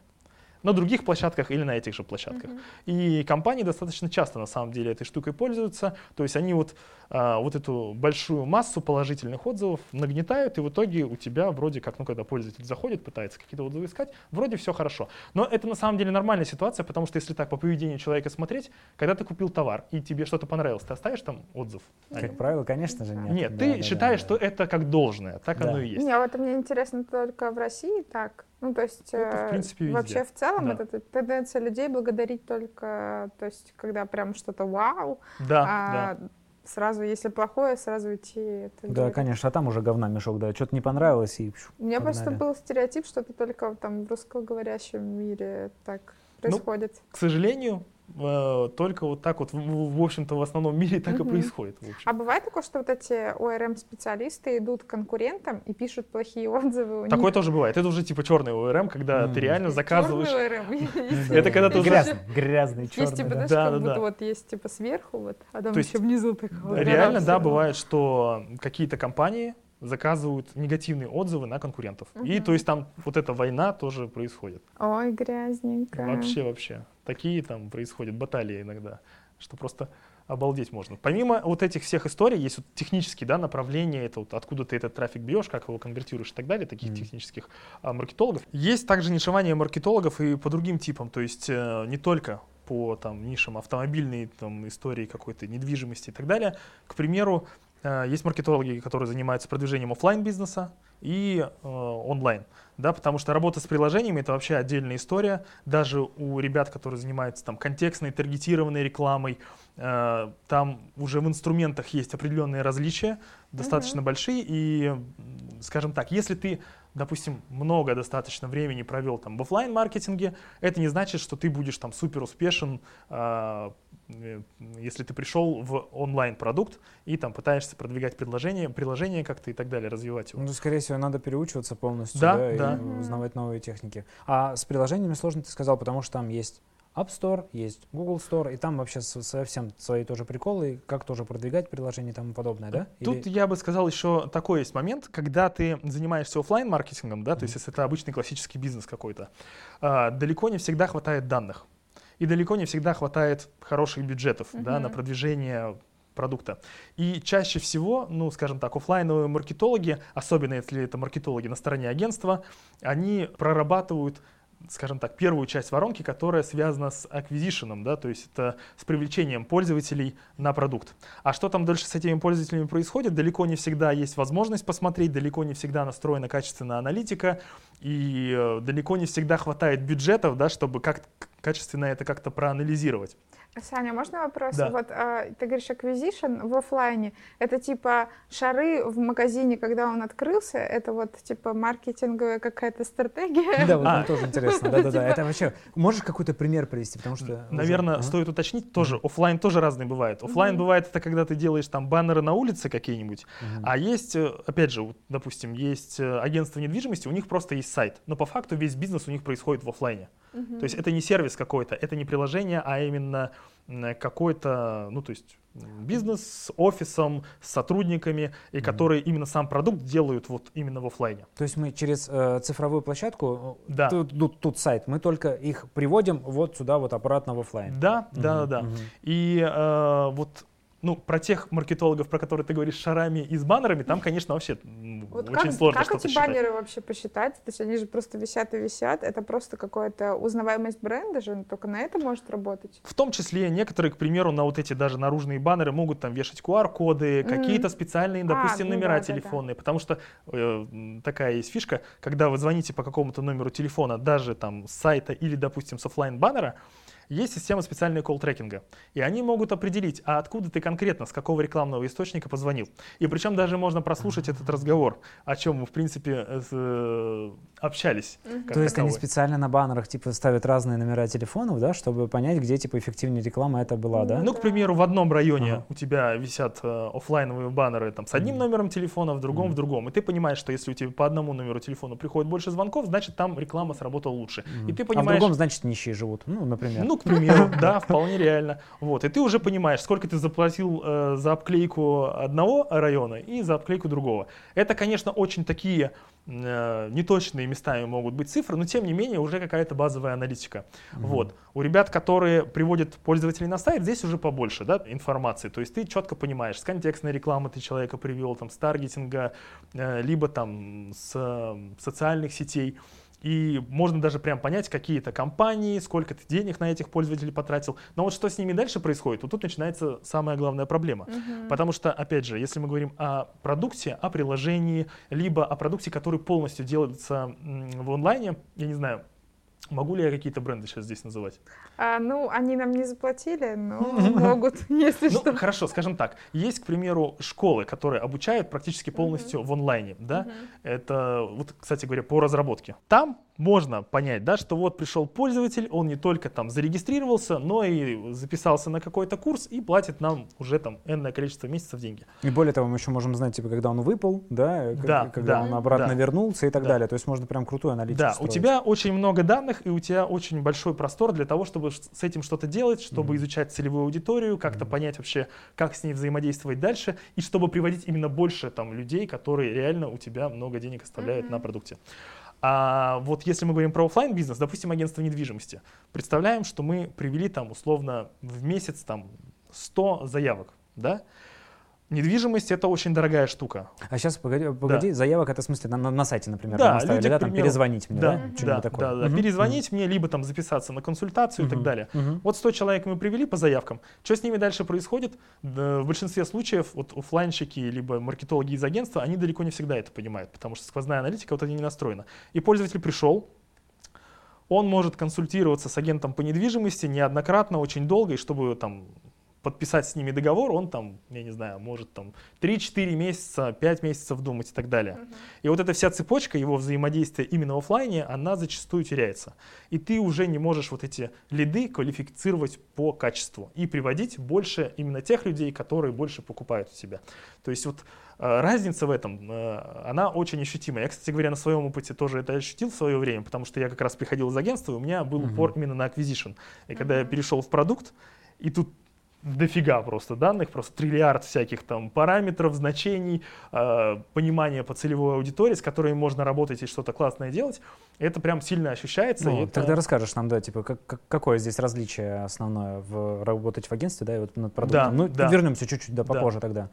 на других площадках или на этих же площадках.
Мгм.
И компании достаточно часто на самом деле этой штукой пользуются. То есть они вот, а, вот эту большую массу положительных отзывов нагнетают, и в итоге у тебя вроде как, ну когда пользователь заходит, пытается какие-то отзывы искать, вроде все хорошо. Но это на самом деле нормальная ситуация, потому что если так по поведению человека смотреть, когда ты купил товар и тебе что-то понравилось, ты оставишь там отзыв?
Как правило, конечно же, нет.
Нет,
Да,
ты
да,
считаешь,
да,
что это как должное, так
Да.
оно и есть.
Не, вот мне интересно только в России так. Ну, то есть,
Это, в
э,
принципе, везде.
вообще в целом
Да.
это тенденция людей благодарить только, то есть, когда прям что-то вау,
Да,
а
да.
сразу, если плохое, сразу идти. это
Да,
говорить.
конечно, а там уже говна мешок, да, что-то не понравилось и
У меня просто был стереотип, что это только там в русскоговорящем мире так
Ну,
происходит.
К сожалению, только вот так вот, в, общем-то, в основном мире так и
Мгм.
происходит.
А бывает такое, что вот эти ОРМ-специалисты идут к конкурентам и пишут плохие отзывы у
Такое
них?
тоже бывает. Это уже типа черный ОРМ, когда
М.
ты реально заказываешь.
Чёрный ОРМ. Есть-
Это когда ты
есть
Грязный, грязный,
Есть
черный.
типа,
да.
знаешь, как будто вот есть типа сверху, вот, а там
То есть
еще внизу такого.
Реально, да, бывает, что какие-то компании заказывают негативные отзывы на конкурентов. И то есть там вот эта война тоже происходит.
Ой, грязненько.
Вообще, вообще. Такие там происходят баталии иногда, что просто обалдеть можно. Помимо вот этих всех историй, есть вот технические да, направления, это вот откуда ты этот трафик бьешь, как его конвертируешь и так далее, таких
Мгм.
технических а, маркетологов. Есть также нишевание маркетологов и по другим типам, то есть э, не только по там, нишам автомобильной там, истории какой-то недвижимости и так далее. К примеру, э, есть маркетологи, которые занимаются продвижением оффлайн бизнеса и э, онлайн, да, потому что работа с приложениями это вообще отдельная история. Даже у ребят, которые занимаются там контекстной, таргетированной рекламой, э, там уже в инструментах есть определенные различия, достаточно большие. И, скажем так, если ты, допустим, много достаточно времени провел там в оффлайн маркетинге, это не значит, что ты будешь там супер успешен, а, э, если ты пришел в онлайн продукт и там пытаешься продвигать предложение, приложение как-то и так далее, развивать его.
Ну, скорее всего, надо переучиваться полностью,
Да,
да,
да.
и узнавать новые техники. А с приложениями сложно, ты сказал, потому что там есть App Store, есть Google Store, и там вообще со- совсем свои тоже приколы, как тоже продвигать приложение и тому подобное, да?
Тут
Или-
я бы сказал еще такой есть момент, когда ты занимаешься оффлайн маркетингом, да, то есть если это обычный классический бизнес какой-то, а, далеко не всегда хватает данных. И далеко не всегда хватает хороших бюджетов да, на продвижение продукта. И чаще всего, ну, скажем так, оффлайновые маркетологи, особенно если это маркетологи на стороне агентства, они прорабатывают скажем так, первую часть воронки, которая связана с acquisition, да, то есть это с привлечением пользователей на продукт. А что там дальше с этими пользователями происходит, далеко не всегда есть возможность посмотреть, далеко не всегда настроена качественная аналитика, и э, далеко не всегда хватает бюджетов, да, чтобы как качественно это как-то проанализировать.
Саня, можно вопрос?
Да.
Вот а, ты говоришь acquisition в оффлайне. Это типа шары в магазине, когда он открылся? Это вот типа маркетинговая какая-то стратегия?
Да, вот
А.
мне тоже интересно. Да-да-да.
Типа-
Это вообще... Можешь какой-то пример привести? Потому что...
Наверное,
Ага.
стоит уточнить тоже, оффлайн тоже разные бывают. Оффлайн
Мгм.
бывает это когда ты делаешь там баннеры на улице какие-нибудь. А есть, э, опять же, допустим, есть э, агентство недвижимости, у них просто есть сайт, но по факту весь бизнес у них происходит в оффлайне.
Мгм.
То есть это не сервис какой-то, это не приложение, а именно какой-то, ну то есть бизнес с офисом, с сотрудниками, и
Мгм.
которые именно сам продукт делают вот именно в оффлайне.
То есть мы через э, цифровую площадку, э,
Да.
тут, тут- тут сайт, мы только их приводим вот сюда вот обратно в оффлайн.
Да,
Мгм,
да, да, да.
мгм.
И э, вот ну, про тех маркетологов, про которые ты говоришь, шарами и с баннерами, там, конечно, вообще вот очень
как,
сложно
как эти
считать.
баннеры вообще посчитать? То есть они же просто висят и висят. Это просто какая-то узнаваемость бренда же, только на это может работать?
В том числе некоторые, к примеру, на вот эти даже наружные баннеры могут там вешать QR-коды,
Мгм.
какие-то специальные,
А,
допустим,
ну
номера
да, да, да.
телефонные, потому что э, такая есть фишка, когда вы звоните по какому-то номеру телефона, даже там с сайта или, допустим, с оффлайн баннера есть система специального колл-трекинга. И они могут определить, а откуда ты конкретно, с какого рекламного источника позвонил. И причем даже можно прослушать этот разговор, о чем мы, в принципе, э, э, общались. как
То есть они
таковой.
специально на баннерах типа ставят разные номера телефонов, да, чтобы понять, где типа эффективнее реклама это была, да?
Ну, к примеру, в одном районе
Ага.
у тебя висят э, оффлайновые баннеры там, с одним
Мгм.
номером телефона, в другом
Мгм.
в другом. И ты понимаешь, что если у тебя по одному номеру телефона приходит больше звонков, значит там реклама сработала лучше.
Мгм.
И ты
А в
понимаешь,
другом, значит, нищие живут, ну, например.
ну, к примеру, да, вполне реально. Вот. И ты уже понимаешь, сколько ты заплатил э, за обклейку одного района и за обклейку другого. Это, конечно, очень такие э, неточные местами могут быть цифры, но тем не менее уже какая-то базовая аналитика.
Мгм.
Вот. У ребят, которые приводят пользователей на сайт, здесь уже побольше да, информации. То есть ты четко понимаешь, с контекстной рекламы ты человека привел, там, с таргетинга, э, либо там с э, социальных сетей. И можно даже прям понять какие-то компании, сколько ты денег на этих пользователей потратил. Но вот что с ними дальше происходит, вот тут начинается самая главная проблема.
Мгм.
Потому что, опять же, если мы говорим о продукте, о приложении, либо о продукте, который полностью делается в онлайне, я не знаю, могу ли я какие-то бренды сейчас здесь называть?
А, ну, они нам не заплатили, но могут, если
Ну,
что.
хорошо, скажем так. Есть, к примеру, школы, которые обучают практически полностью в онлайне, да? Это, вот, кстати говоря, по разработке. Там можно понять, да, что вот пришел пользователь, он не только там зарегистрировался, но и записался на какой-то курс и платит нам уже там энное количество месяцев деньги.
И более того, мы еще можем знать, типа, когда он выпал, да,
Да,
когда
да,
он обратно
да.
вернулся и так
Да.
далее. То есть можно прям крутую аналитику
Да, у
строить.
тебя очень много данных, и у тебя очень большой простор для того, чтобы с этим что-то делать, чтобы
Мгм.
изучать целевую аудиторию, как-то понять вообще, как с ней взаимодействовать дальше, и чтобы приводить именно больше там людей, которые реально у тебя много денег оставляют
Мгм.
на продукте. А вот если мы говорим про оффлайн бизнес, допустим, агентство недвижимости, представляем, что мы привели там условно в месяц там 100 заявок, да? Недвижимость это очень дорогая штука.
А сейчас, погоди, погоди, заявок это в смысле на, на- на сайте, например,
Да,
оставили,
люди,
да, там
примеру,
перезвонить мне,
Да,
да?
да,
Что-нибудь
да,
такое.
да,
Мгм,
перезвонить мне, либо там записаться на консультацию и так далее.
мгм.
Вот 100 человек мы привели по заявкам. Что с ними дальше происходит? Да, В большинстве случаев вот оффлайнщики либо маркетологи из агентства, они далеко не всегда это понимают, потому что сквозная аналитика вот это не настроена. И пользователь пришел, он может консультироваться с агентом по недвижимости неоднократно, очень долго, и чтобы там подписать с ними договор, он там, я не знаю, может там 3-4 месяца, 5 месяцев думать и так далее.
Мгм.
И вот эта вся цепочка его взаимодействия именно в оффлайне, она зачастую теряется. И ты уже не можешь вот эти лиды квалифицировать по качеству и приводить больше именно тех людей, которые больше покупают у тебя. То есть вот э, разница в этом, э, она очень ощутима. Я, кстати говоря, на своем опыте тоже это ощутил в свое время, потому что я как раз приходил из агентства, и у меня был
Мгм.
упор именно на acquisition. И когда я перешел в продукт, и тут дофига просто данных, просто триллиард всяких там параметров, значений, э, понимания по целевой аудитории, с которой можно работать и что-то классное делать, это прям сильно ощущается.
Ну,
это-
Тогда расскажешь нам, да, типа, как- как- какое здесь различие основное в работать в агентстве, да, и вот над продуктом.
Да,
ну,
да.
вернемся чуть-чуть, да,
Да.
попозже тогда.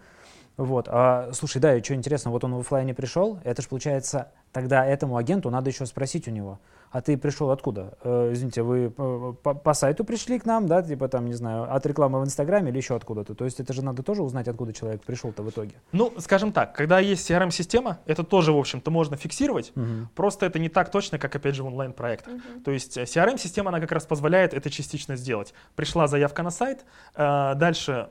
Вот, а, слушай, да, и что интересно, вот он в оффлайне пришел, это же получается, тогда этому агенту надо еще спросить у него, а ты пришел откуда? Э, извините, вы по, по- по сайту пришли к нам, да, типа там, не знаю, от рекламы в Инстаграме или еще откуда-то? То есть это же надо тоже узнать, откуда человек пришел-то в итоге.
Ну, скажем так, когда есть CRM-система, это тоже, в общем-то, можно фиксировать,
Мгм.
просто это не так точно, как, опять же, в онлайн-проектах.
Мгм.
То есть э, CRM-система, она как раз позволяет это частично сделать. Пришла заявка на сайт, э, дальше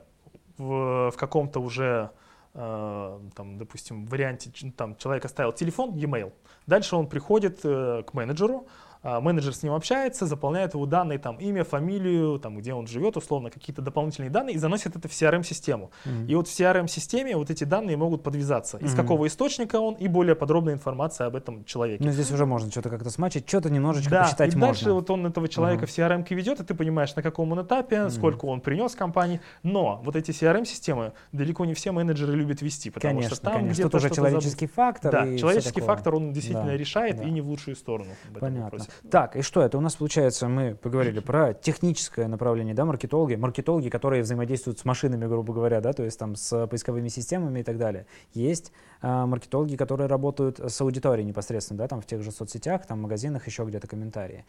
в, в каком-то уже, э, там, допустим, варианте, ч- там, человек оставил телефон, e-mail. Дальше он приходит э, к менеджеру, менеджер с ним общается, заполняет его данные, там, имя, фамилию, там, где он живет, условно, какие-то дополнительные данные и заносит это в CRM-систему.
Мгм.
И вот в CRM-системе вот эти данные могут подвязаться. Из
Мгм.
какого источника он и более подробная информация об этом человеке.
Ну, здесь уже можно что-то как-то смачить, что-то немножечко
Да,
посчитать
и
можно.
дальше вот он этого человека
Ага.
в CRM ведет, и ты понимаешь, на каком он этапе,
Мгм.
сколько он принес компании. Но вот эти CRM-системы далеко не все менеджеры любят вести, потому
Конечно,
что там
конечно.
где-то
Тут уже человеческий фактор.
Да, человеческий фактор, он действительно
Да,
решает
да.
и не в лучшую сторону в этом
Понятно.
вопросе.
Так, и что это? У нас получается, мы поговорили про техническое направление, да, маркетологи, маркетологи, которые взаимодействуют с машинами, грубо говоря, да, то есть там с поисковыми системами и так далее. Есть а, маркетологи, которые работают с аудиторией непосредственно, да, там в тех же соцсетях, там магазинах, еще где-то комментарии.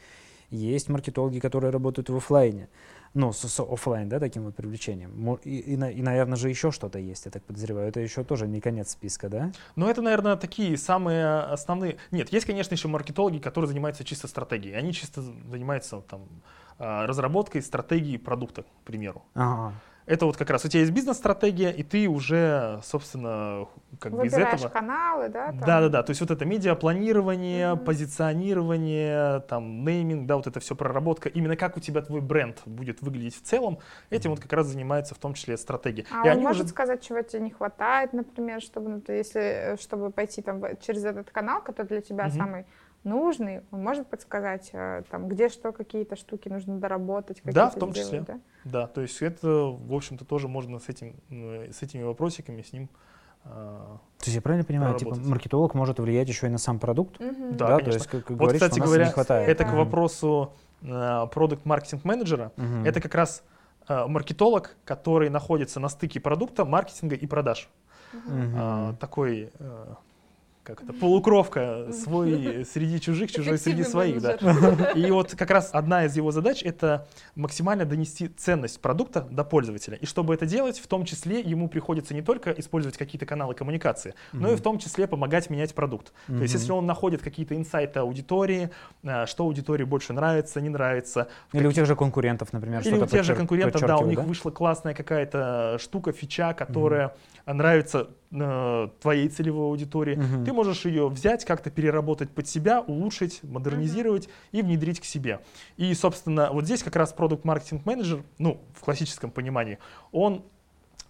Есть маркетологи, которые работают в офлайне, ну, с, с офлайн, да, таким вот привлечением. И, и, и, наверное же, еще что-то есть, я так подозреваю. Это еще тоже не конец списка, да?
Ну, это, наверное, такие самые основные... Нет, есть, конечно, еще маркетологи, которые занимаются чисто стратегией. Они чисто занимаются там а, разработкой стратегии продукта, к примеру. Ага. Это вот как раз у тебя есть бизнес-стратегия, и ты уже, собственно, как
бы из
этого...
каналы, да?
Да-да-да, то есть вот это медиапланирование, mm-hmm. позиционирование, там, нейминг, да, вот это все проработка, именно как у тебя твой бренд будет выглядеть в целом, этим вот как раз занимается в том числе стратегия.
А и он может уже... сказать, чего тебе не хватает, например, чтобы, ну, если, чтобы пойти там через этот канал, который для тебя mm-hmm. самый нужный, он может подсказать, э, там, где что, какие-то штуки нужно доработать,
Да, в том сделать, числе. Да? да, то есть это, в общем-то, тоже можно с, этим, э, с этими вопросиками с ним
э, то есть я правильно понимаю, типа маркетолог может влиять еще и на сам продукт?
Угу. Да, да, конечно. То есть, как, как вот, говоришь, кстати говоря, не хватает. это к вопросу продукт-маркетинг-менеджера. Угу. Это как раз uh, маркетолог, который находится на стыке продукта, маркетинга и продаж. Угу. Uh, такой uh, как это, полукровка, свой среди чужих, чужой среди своих, да. И вот как раз одна из его задач это максимально донести ценность продукта до пользователя. И чтобы это делать, в том числе ему приходится не только использовать какие-то каналы коммуникации, но и в том числе помогать менять продукт. То есть если он находит какие-то инсайты аудитории, э, что аудитории больше нравится, не нравится.
Или у тех же конкурентов, например,
Или у тех же конкурентов, да, у них вышла классная какая-то штука, фича, которая нравится э, твоей целевой аудитории, ты можешь ее взять, как-то переработать под себя, улучшить, модернизировать угу. и внедрить к себе. И, собственно, вот здесь как раз продукт-маркетинг менеджер, ну, в классическом понимании, он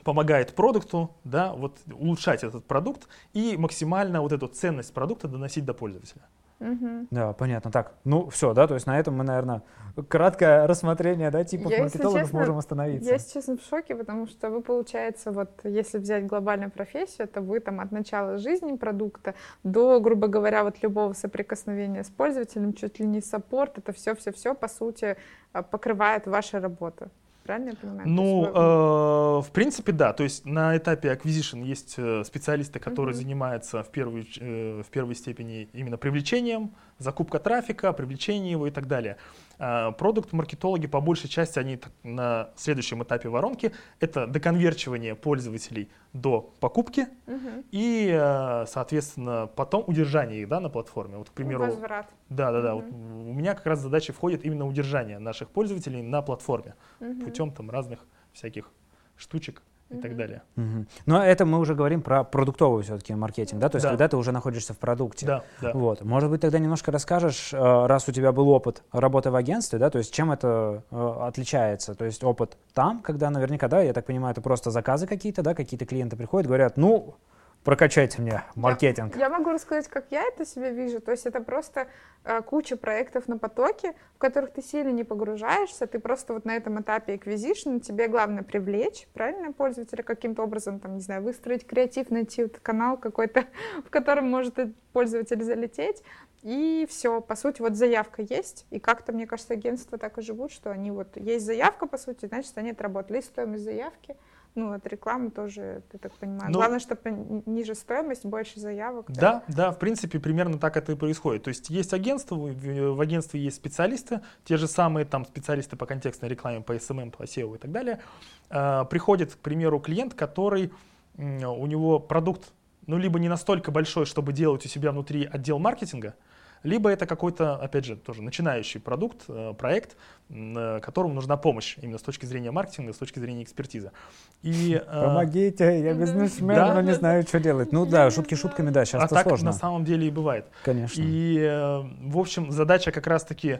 помогает продукту, да, вот улучшать этот продукт и максимально вот эту ценность продукта доносить до пользователя.
Угу. Да, понятно. Так, ну все, да, то есть на этом мы, наверное, краткое рассмотрение, да, типов я, маркетологов честно, можем остановиться.
Я, честно, в шоке, потому что вы, получается, вот если взять глобальную профессию, то вы там от начала жизни продукта до, грубо говоря, вот любого соприкосновения с пользователем, чуть ли не саппорт, это все-все-все, по сути, а, покрывает ваша работа. Правильно я понимаю?
Ну, э, в принципе, да. То есть на этапе acquisition есть э, специалисты, которые uh-huh. занимаются в первой, э, в первой степени именно привлечением, закупка трафика, привлечение его и так далее. А, продукт-маркетологи по большей части, они на следующем этапе воронки, это доконверчивание пользователей до покупки угу. и, а, соответственно, потом удержание их да, на платформе. Вот, к примеру,
Возврат.
Да, да, да. Угу. Вот у меня как раз задача входит именно удержание наших пользователей на платформе угу. путем там разных всяких штучек и так далее.
Угу. Но это мы уже говорим про продуктовый все-таки маркетинг, да? То есть да. когда ты уже находишься в продукте.
Да, да.
Вот. Может быть, тогда немножко расскажешь, э, раз у тебя был опыт работы в агентстве, да, то есть чем это э, отличается? То есть опыт там, когда наверняка, да, я так понимаю, это просто заказы какие-то, да, какие-то клиенты приходят, говорят, ну, Прокачайте мне маркетинг.
Я, я могу рассказать, как я это себе вижу. То есть это просто э, куча проектов на потоке, в которых ты сильно не погружаешься. Ты просто вот на этом этапе acquisition, тебе главное привлечь, правильно, пользователя каким-то образом, там, не знаю, выстроить креатив, найти вот канал какой-то, в котором может этот пользователь залететь. И все, по сути, вот заявка есть, и как-то, мне кажется, агентства так и живут, что они вот, есть заявка, по сути, значит, они отработали стоимость заявки, ну, от рекламы тоже, ты так понимаешь. Ну, Главное, чтобы ниже стоимость, больше заявок.
Да, да, да, в принципе, примерно так это и происходит. То есть есть агентство, в агентстве есть специалисты, те же самые там специалисты по контекстной рекламе, по SMM, по SEO и так далее. А, приходит, к примеру, клиент, который, у него продукт, ну, либо не настолько большой, чтобы делать у себя внутри отдел маркетинга, либо это какой-то, опять же, тоже начинающий продукт, э, проект, э, которому нужна помощь именно с точки зрения маркетинга, с точки зрения экспертизы.
И, э, Помогите, я бизнесмен, да? но не знаю, что делать. Ну да, шутки шутками, да, сейчас
а
это сложно.
на самом деле и бывает.
Конечно.
И, в общем, задача как раз-таки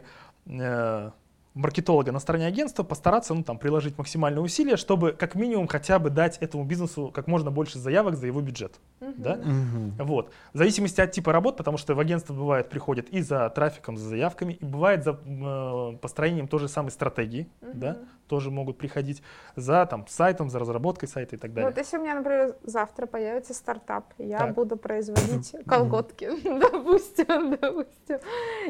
маркетолога на стороне агентства постараться ну, там, приложить максимальные усилия, чтобы как минимум хотя бы дать этому бизнесу как можно больше заявок за его бюджет. Uh-huh. Да? Uh-huh. Вот. В зависимости от типа работ, потому что в агентство бывает приходит и за трафиком, за заявками, и бывает за э, построением той же самой стратегии. Uh-huh. Да? Тоже могут приходить за там сайтом, за разработкой сайта и так далее.
Вот если у меня, например, завтра появится стартап, я
Так.
буду производить колготки, допустим, допустим.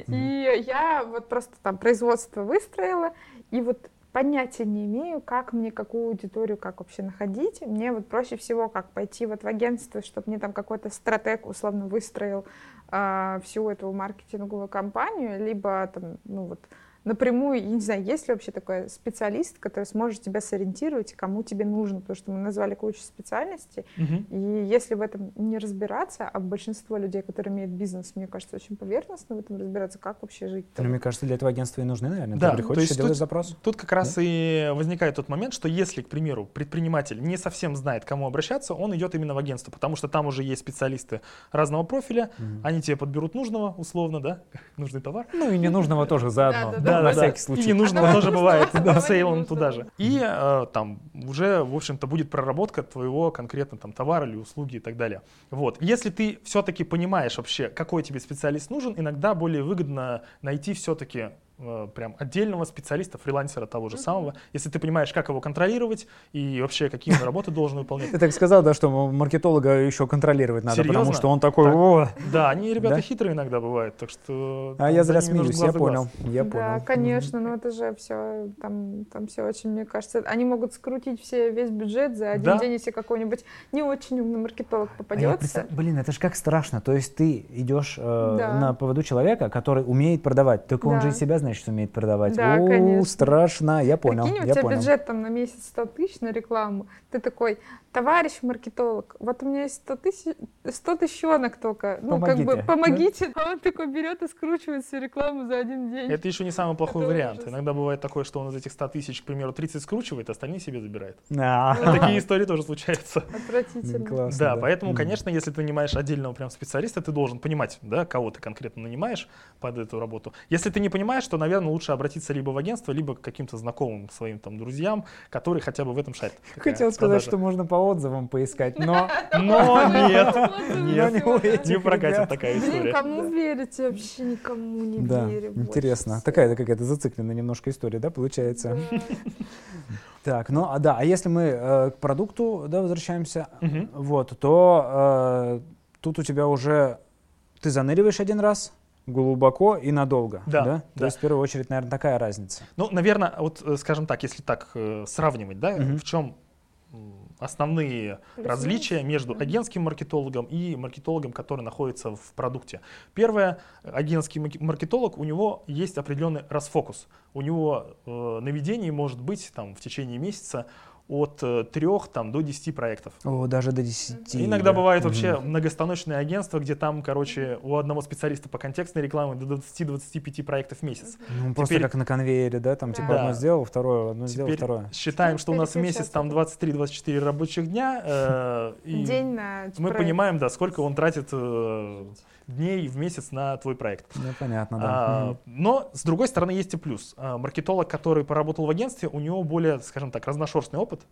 И я вот просто там производство выстроила, и вот понятия не имею, как мне какую аудиторию, как вообще находить. Мне вот проще всего, как пойти вот в агентство, чтобы мне там какой-то стратег условно выстроил а, всю эту маркетинговую кампанию, либо там, ну вот, напрямую, я не знаю, есть ли вообще такой специалист, который сможет тебя сориентировать, кому тебе нужно, потому что мы назвали кучу специальностей,
Мгм.
и если в этом не разбираться, а большинство людей, которые имеют бизнес, мне кажется, очень поверхностно в этом разбираться, как вообще жить.
Ну, мне кажется, для этого агентства и нужны, наверное.
Да,
Ты
то
приходишь
есть
и делаешь
тут-
запрос.
Тут как раз и возникает тот момент, что если, к примеру, предприниматель не совсем знает, к кому обращаться, он идет именно в агентство, потому что там уже есть специалисты разного профиля,
Мгм.
они тебе подберут нужного, условно, да, нужный товар.
Ну и ненужного тоже заодно.
Да, да,
на
да.
всякий
И
случай.
ненужного
А
тоже бывает, да, сейлом туда же. И э, там уже, в общем-то, будет проработка твоего конкретно там товара или услуги и так далее. Вот. Если ты все-таки понимаешь вообще, какой тебе специалист нужен, иногда более выгодно найти все-таки прям отдельного специалиста, фрилансера того же самого, если ты понимаешь, как его контролировать и вообще какие он работы должен выполнять.
Ты так сказал, да, что маркетолога еще контролировать надо, потому что он такой, о,
Да, они ребята
Да?
хитрые иногда бывают, так что...
а я зря смеюсь, я
да
понял, я
да,
понял.
конечно, но это же все, там, там все очень, мне кажется, они могут скрутить все, весь бюджет за один
Да.
день, если какой-нибудь не очень умный маркетолог
А я
попадется.
Блин, это ж как страшно. То есть ты идешь э,
Да.
на поводу человека, который умеет продавать. Только он
Да.
же и себя, значит, умеет продавать.
Да,
О,
конечно.
страшно. Я понял,
Прикинь, у
я
тебя
понял.
бюджет там на месяц 100 тысяч на рекламу. Ты такой, товарищ маркетолог, вот у меня есть 100 тысяч, 100 тысячонок только. Ну, как бы,
Помогите.
помогите. А он такой берет и скручивает всю рекламу за один день.
Это еще не самый плохой
Это
вариант.
ужас.
Иногда бывает такое, что он из этих 100 тысяч, к примеру, 30 скручивает, остальные себе забирает.
А,
Да.
Такие истории тоже случаются.
Отвратительно.
Классно,
Да, поэтому,
Мгм.
конечно, если ты нанимаешь отдельного прям специалиста, ты должен понимать, да, кого ты конкретно нанимаешь под эту работу. Если ты не понимаешь, то, наверное, лучше обратиться либо в агентство, либо к каким-то знакомым своим там друзьям, которые хотя бы в этом шарят.
Хотел сказать,
продажа.
что можно по отзывам поискать, но
Но нет, нет,
не
прокатит такая история.
кому верите? Вообще никому не
да,
верю. больше
интересно. Такая какая-то зацикленная немножко история, да, получается?
Да.
Так, ну, а да, а если мы э, к продукту, да, возвращаемся, вот, то э, тут у тебя уже ты заныриваешь один раз глубоко и надолго,
Да,
То
да.
есть в первую очередь, наверное, такая разница.
Ну, наверное, вот, э, скажем так, если так э, сравнивать, да,
Мгм.
в чем основные
Плюсы,
различия между агентским маркетологом и маркетологом, который находится в продукте. Первое, агентский маркетолог, у него есть определенный расфокус. У него э, наведений может быть там, в течение месяца от э, 3 там, до 10 проектов.
О, даже до 10.
Иногда
да.
бывают
Мгм.
вообще многостаночные агентства, где там, короче, у одного специалиста по контекстной рекламе до 20-25 проектов в месяц.
Ну, просто
Теперь-
как на конвейере, да, там типа
Да.
одно сделал, второе, одно сделал,
Теперь
второе.
считаем, что у нас в месяц там
Переключаться.
23-24 рабочих дня. э, и
День на
мы
проект.
понимаем, да, сколько он тратит э, дней в месяц на твой проект.
Ну, понятно, да.
А, но, с другой стороны, есть и плюс. А, маркетолог, который поработал в агентстве, у него более, скажем так, разношерстный опыт,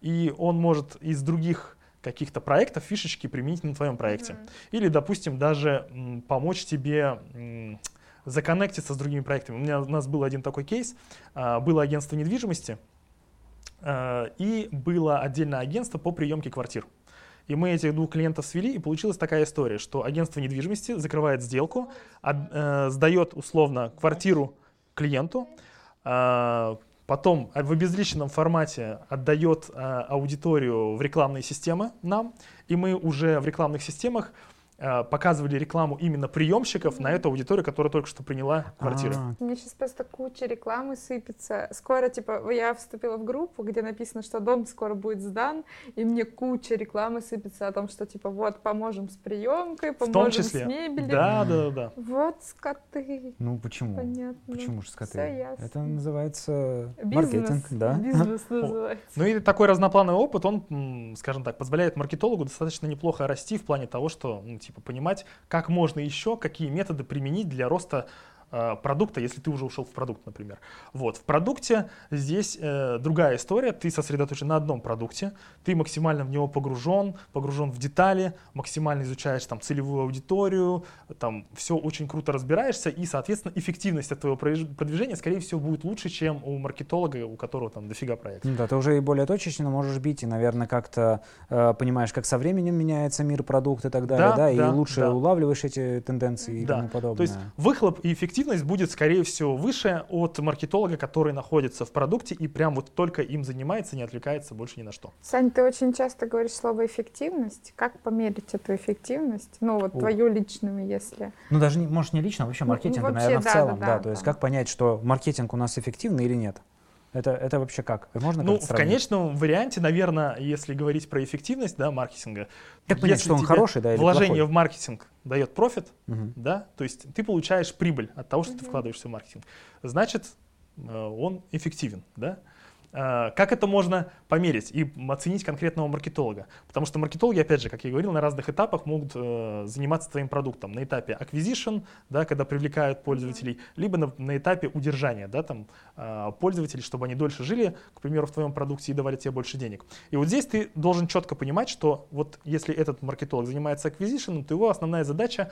и он может из других каких-то проектов фишечки применить на твоем проекте.
Мгм.
Или, допустим, даже м, помочь тебе м, законнектиться с другими проектами. У, меня, у нас был один такой кейс. А, было агентство недвижимости, а, и было отдельное агентство по приемке квартир. И мы этих двух клиентов свели, и получилась такая история, что агентство недвижимости закрывает сделку, от- э, сдает условно квартиру клиенту, а, потом в обезличенном формате отдает а, аудиторию в рекламные системы нам, и мы уже в рекламных системах показывали рекламу именно приемщиков на эту аудиторию, которая только что приняла.
А,
У меня сейчас просто куча рекламы сыпется. Скоро, типа, я вступила в группу, где написано, что дом скоро будет сдан, и мне куча рекламы сыпется о том, что, типа, вот, поможем с приемкой, поможем с мебелью.
Да, да, да.
Вот скоты.
Ну, почему?
Понятно.
Почему же скоты?
Всё ясно.
Это называется
Бизнес.
маркетинг, да?
Бизнес называется.
Ну и такой разноплановый опыт, он, скажем так, позволяет маркетологу достаточно неплохо расти в плане того, что, ну, типа, понимать, как можно еще, какие методы применить для роста продукта, если ты уже ушел в продукт, например. Вот, в продукте здесь э, другая история, ты сосредоточен на одном продукте, ты максимально в него погружен, погружен в детали, максимально изучаешь там целевую аудиторию, там все очень круто разбираешься, и, соответственно, эффективность от твоего продвижения, скорее всего, будет лучше, чем у маркетолога, у которого там дофига проектов.
Да, ты уже и более точечно можешь бить, и, наверное, как-то э, понимаешь, как со временем меняется мир продукта и так далее, да, да, и лучше да. улавливаешь эти тенденции и да. тому подобное.
То есть выхлоп и эффективность будет, скорее всего, выше от маркетолога, который находится в продукте и прям вот только им занимается, не отвлекается больше ни на что.
Сань, ты очень часто говоришь слово эффективность. Как померить эту эффективность? Ну, вот О. твою личную, если...
Ну, даже, не, может, не лично, а вообще маркетинг, ну, наверное, да, в целом, да, да, да. То есть как понять, что маркетинг у нас эффективный или нет? Это, это вообще как? Можно
ну, в конечном варианте, наверное, если говорить про эффективность да, маркетинга,
как понять, что он хороший, да, или
вложение
плохой?
в маркетинг дает профит, угу. да, то есть ты получаешь прибыль от того, что угу. ты вкладываешься в маркетинг, значит, э, он эффективен, да. Э, как это можно померить и оценить конкретного маркетолога? Потому что маркетологи, опять же, как я говорил, на разных этапах могут э, заниматься твоим продуктом. На этапе acquisition, да, когда привлекают пользователей, либо на, на этапе удержания да, там, э, пользователей, чтобы они дольше жили, к примеру, в твоем продукте и давали тебе больше денег. И вот здесь ты должен четко понимать, что вот если этот маркетолог занимается acquisition, то его основная задача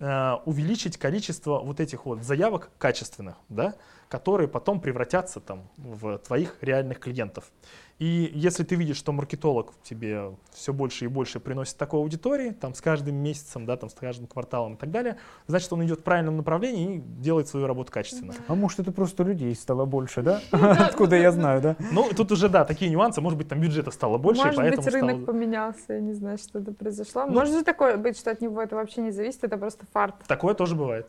увеличить количество вот этих вот заявок качественных, да, которые потом превратятся там, в твоих реальных клиентов. И если ты видишь, что маркетолог тебе все больше и больше приносит такой аудитории, там, с каждым месяцем, да, там, с каждым кварталом и так далее, значит, он идет в правильном направлении и делает свою работу качественно.
А может, это просто людей стало больше, да? Откуда я знаю, да?
Ну, тут уже, да, такие нюансы. Может быть, там бюджета стало больше,
Может
поэтому
быть, рынок поменялся, я не знаю, что-то произошло. Ну, может же такое быть, что от него это вообще не зависит, это просто фарт.
Такое тоже бывает.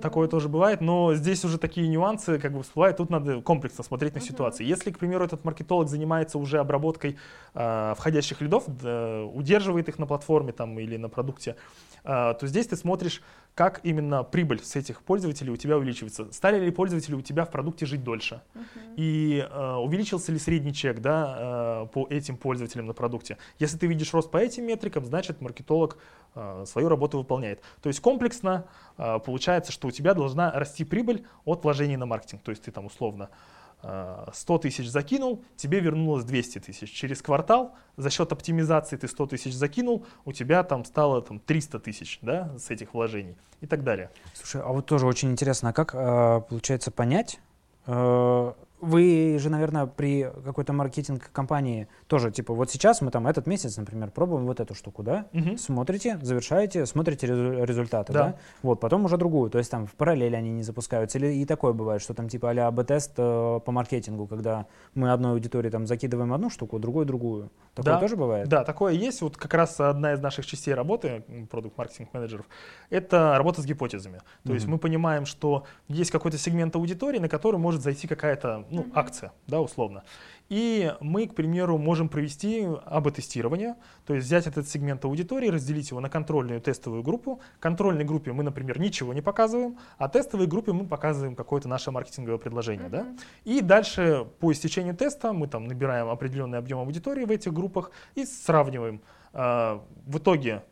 Такое тоже бывает, но здесь уже такие нюансы как бы всплывают. Тут надо комплексно смотреть на ситуацию. Если, к примеру, этот маркетолог занимается уже обработкой э, входящих лидов, э, удерживает их на платформе там, или на продукте, э, то здесь ты смотришь, как именно прибыль с этих пользователей у тебя увеличивается. Стали ли пользователи у тебя в продукте жить дольше? Uh-huh. И э, увеличился ли средний чек да, э, по этим пользователям на продукте? Если ты видишь рост по этим метрикам, значит маркетолог свою работу выполняет. То есть комплексно э, получается, что у тебя должна расти прибыль от вложений на маркетинг. То есть ты там условно 100 тысяч закинул, тебе вернулось 200 тысяч. Через квартал за счет оптимизации ты 100 тысяч закинул, у тебя там стало там, 300 тысяч да, с этих вложений и так далее.
Слушай, а вот тоже очень интересно, а как получается понять, вы же, наверное, при какой-то маркетинг-компании тоже, типа, вот сейчас мы там этот месяц, например, пробуем вот эту штуку, да? Угу. Смотрите, завершаете, смотрите результаты, да. да? Вот, потом уже другую, то есть там в параллели они не запускаются. Или и такое бывает, что там типа а-ля АБ-тест э, по маркетингу, когда мы одной аудитории там закидываем одну штуку, другую другую. Такое
да,
тоже бывает?
Да, такое есть. Вот как раз одна из наших частей работы, продукт маркетинг менеджеров, это работа с гипотезами. То угу. есть мы понимаем, что есть какой-то сегмент аудитории, на который может зайти какая-то ну, акция, да, условно. И мы, к примеру, можем провести АБ-тестирование, то есть взять этот сегмент аудитории, разделить его на контрольную тестовую группу. Контрольной группе мы, например, ничего не показываем, а тестовой группе мы показываем какое-то наше маркетинговое предложение. Uh-huh. Да? И дальше по истечению теста мы там набираем определенный объем аудитории в этих группах и сравниваем. Э, в итоге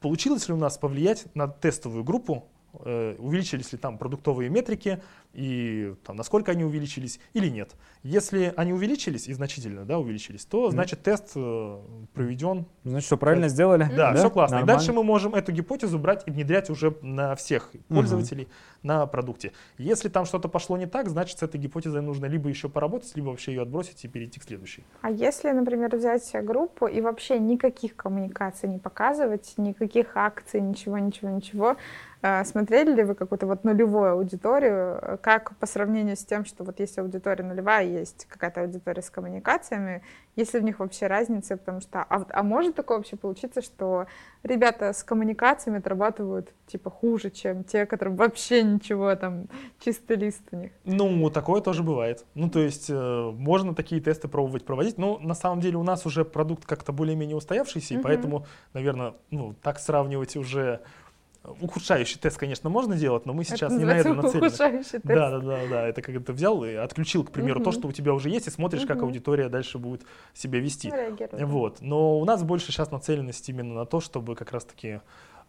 получилось ли у нас повлиять на тестовую группу Э, увеличились ли там продуктовые метрики и там, насколько они увеличились или нет. Если они увеличились и значительно да, увеличились, то значит тест э, проведен.
Значит, все правильно тест. сделали.
Да, да, все классно. Нормально. И дальше мы можем эту гипотезу брать и внедрять уже на всех пользователей угу. на продукте. Если там что-то пошло не так, значит с этой гипотезой нужно либо еще поработать, либо вообще ее отбросить и перейти к следующей.
А если, например, взять группу и вообще никаких коммуникаций не показывать, никаких акций, ничего, ничего, ничего, а, смотрели ли вы какую-то вот нулевую аудиторию, как по сравнению с тем, что вот есть аудитория нулевая, есть какая-то аудитория с коммуникациями, есть ли в них вообще разница, потому что, а, а может такое вообще получиться, что ребята с коммуникациями отрабатывают типа хуже, чем те, которым вообще ничего, там, чистый лист у них?
Ну, такое тоже бывает. Ну, то есть, э, можно такие тесты пробовать проводить, но на самом деле у нас уже продукт как-то более-менее устоявшийся, и поэтому, наверное, ну, так сравнивать уже Ухудшающий тест, конечно, можно делать, но мы сейчас это не на это нацелены. Ухудшающий тест. Да, да, да, да. Это как ты взял и отключил, к примеру, угу. то, что у тебя уже есть, и смотришь, угу. как аудитория дальше будет себя вести. Вот. Но у нас больше сейчас нацеленность именно на то, чтобы как раз-таки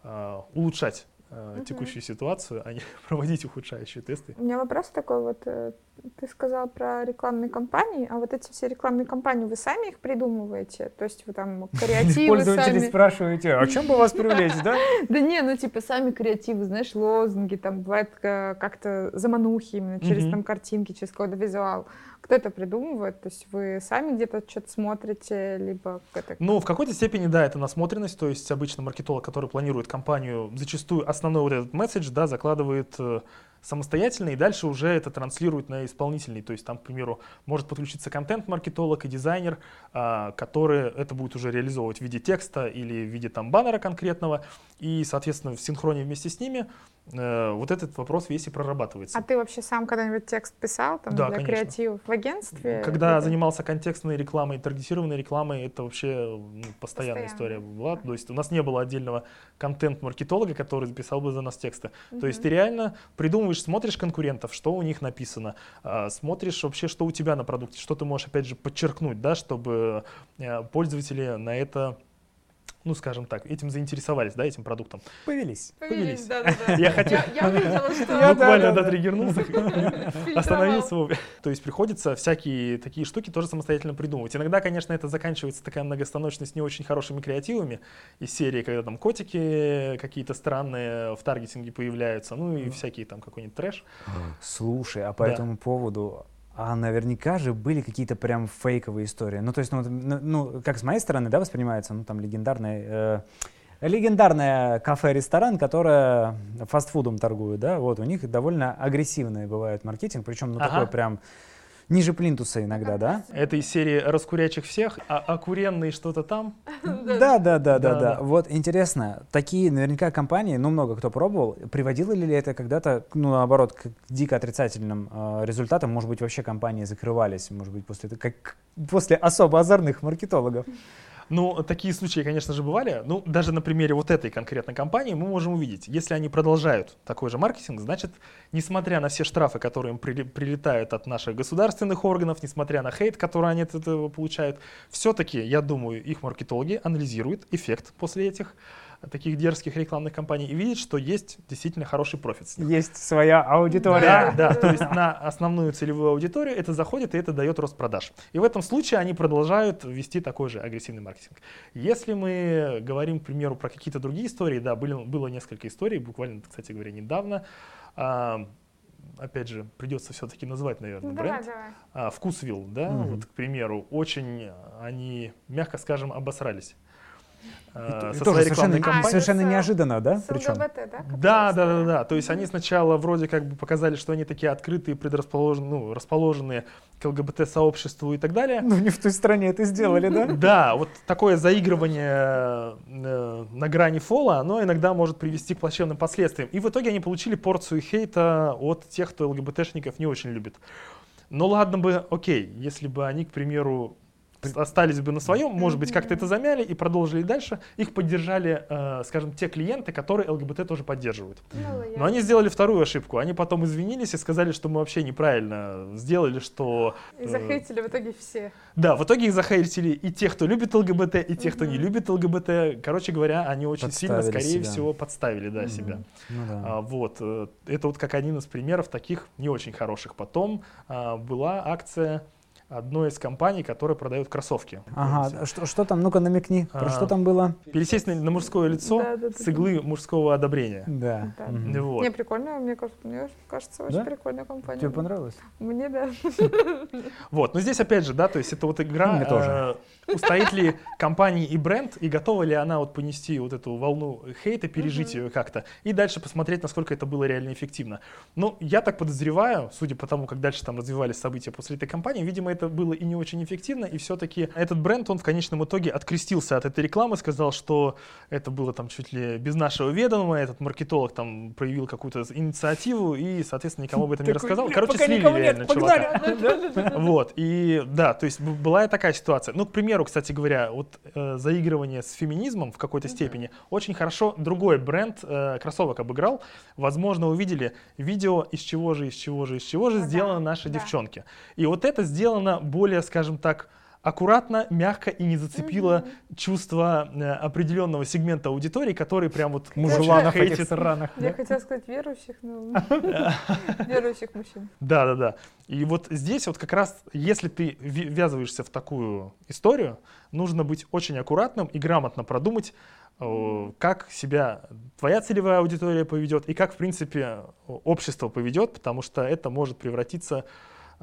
э, улучшать
Мгм.
текущую ситуацию, а не проводить ухудшающие тесты.
У меня вопрос такой вот. э, Ты сказал про рекламные кампании, а вот эти все рекламные кампании, вы сами их придумываете? То есть вы там креативы
Пользователи
сами...
спрашиваете, а чем бы вас привлечь, да?
Да не, ну типа сами креативы, знаешь, лозунги, там бывает э, как-то заманухи именно через там картинки, через какой-то визуал. Кто это придумывает? То есть вы сами где-то что-то смотрите, либо это...
Ну, в какой-то степени, да, это насмотренность, то есть обычно маркетолог, который планирует кампанию, зачастую основной вот этот месседж, да, закладывает э, самостоятельно и дальше уже это транслирует на исполнительный. То есть там, к примеру, может подключиться контент-маркетолог и дизайнер, а, который это будет уже реализовывать в виде текста или в виде там баннера конкретного. И, соответственно, в синхроне вместе с ними вот этот вопрос весь и прорабатывается.
А ты вообще сам когда-нибудь текст писал там
Да,
для
конечно.
креативов в агентстве?
Когда
Либо-
занимался контекстной рекламой, таргетированной рекламой, это вообще ну, постоянная
Постоянно.
история была. То есть у нас не было отдельного контент-маркетолога, который записал бы за нас тексты. То есть ты реально придумываешь, смотришь конкурентов, что у них написано, а, смотришь вообще, что у тебя на продукте, что ты можешь, опять же, подчеркнуть, да, чтобы э, пользователи на это, ну, скажем так, этим заинтересовались, да, этим продуктом.
Повелись.
Повелись.
Да, да, да.
Я хотел-
Я, увидела, что...
Я-
Буквально,
да,
триггернулся, остановился вовремя. То есть приходится всякие такие штуки тоже самостоятельно придумывать. Иногда, конечно, это заканчивается такая многостаночность не очень хорошими креативами из серии, когда там котики какие-то странные в таргетинге появляются, ну и всякие там какой-нибудь трэш.
Слушай, а по этому поводу, а наверняка же были какие-то прям фейковые истории. Ну, то есть, ну, ну, ну, как с моей стороны, да, воспринимается, ну, там, легендарный, э, легендарное кафе-ресторан, которое фастфудом торгует, да, вот, у них довольно агрессивный бывает маркетинг, причем, ну,
Ага.
такой прям ниже плинтуса иногда, да?
Это из серии раскурячих всех, а окуренный что-то там.
Да, да, да, да,
Да.
Вот интересно, такие наверняка компании, ну много кто пробовал, приводило ли это когда-то, ну наоборот, к дико отрицательным э, результатам? Может быть, вообще компании закрывались, может быть, после, этого- как, после особо озорных маркетологов?
Ну, такие случаи, конечно же, бывали. Ну, даже на примере вот этой конкретной компании мы можем увидеть, если они продолжают такой же маркетинг, значит, несмотря на все штрафы, которые им прилетают от наших государственных органов, несмотря на хейт, который они от этого получают, все-таки, я думаю, их маркетологи анализируют эффект после этих таких дерзких рекламных кампаний и видят, что есть действительно хороший профит с них.
Есть своя аудитория.
Да, да, то есть на основную целевую аудиторию это заходит и это дает рост продаж. И в этом случае они продолжают вести такой же агрессивный маркетинг. Если мы говорим, к примеру, про какие-то другие истории, да, были, было несколько историй, буквально, кстати говоря, недавно. А, опять же, придется все-таки назвать, наверное,
Ну,
бренд.
давай, давай.
А, Вкусвилл, да,
Мгм.
вот, к примеру, очень они, мягко скажем, обосрались. А,
И
со
тоже
своей
совершенно,
рекламной
А,
кампанией.
совершенно
это с-
неожиданно, да?
С
Причем.
ЛГБТ, да?
Да, да, да, да. То есть они сначала вроде как бы показали, что они такие открытые, предрасположенные, ну, расположенные к ЛГБТ-сообществу и так далее.
Ну, не в той стране это сделали, да?
Да, вот такое заигрывание э, на грани фола, оно иногда может привести к плачевным последствиям. И в итоге они получили порцию хейта от тех, кто ЛГБТшников не очень любит. Но ладно бы, окей, если бы они, к примеру, остались бы на своем, может быть, как-то это замяли и продолжили дальше, их поддержали, э, скажем, те клиенты, которые ЛГБТ тоже поддерживают.
Ну,
Но они сделали вторую ошибку. Они потом извинились и сказали, что мы вообще неправильно сделали, что...
И
э,
захейтили в итоге все.
Да, в итоге их захейтили и те, кто любит ЛГБТ, и те, кто не любит ЛГБТ. Короче говоря, они очень сильно,
Подставили
скорее
себя.
всего, подставили да, себя.
Ну да.
А, вот. э, Это вот как один из примеров таких не очень хороших. Потом а, была акция одной из компаний, которая продает кроссовки.
Ага, что, что там? Ну-ка намекни. Про
А,
что там было?
Пересесть на, на мужское лицо
Да, да, да,
с иглы мужского одобрения.
Да.
Да.
мгм.
Вот.
Не, прикольно, мне кажется, мне кажется, очень
Да?
прикольная компания.
Тебе понравилось?
Мне да.
Вот, но здесь опять же, да, то есть это вот игра,
Мне тоже.
Устоит ли компания и бренд, и готова ли она вот понести вот эту волну хейта, пережить ее как-то, и дальше посмотреть, насколько это было реально эффективно. Ну, я так подозреваю, судя по тому, как дальше там развивались события после этой кампании, видимо, это было и не очень эффективно, и все-таки этот бренд, он в конечном итоге открестился от этой рекламы, сказал, что это было там чуть ли без нашего ведома, этот маркетолог там проявил какую-то инициативу, и, соответственно, никому об этом не рассказал.
«Блин,
Короче, слили
нет,
реально чувака.
погнали!»
Вот, и да, то есть была такая ситуация. Ну, к примеру, кстати говоря, вот э, заигрывание с феминизмом в какой-то
Мгм.
степени очень хорошо другой бренд э, кроссовок обыграл. Возможно, увидели видео, из чего же, из чего же, из чего же
Ну да,
сделаны наши
да.
девчонки. И вот это сделано более, скажем так, аккуратно, мягко и не зацепила
Мгм.
чувство э, определенного сегмента аудитории, который прям вот
Мужланов
хейтит.
этих сраных.
Я хотела сказать верующих, но верующих мужчин.
Да, да, да. И вот здесь вот как раз, если ты ввязываешься в такую историю, нужно быть очень аккуратным и грамотно продумать, как себя твоя целевая аудитория поведет и как, в принципе, общество поведет, потому что это может превратиться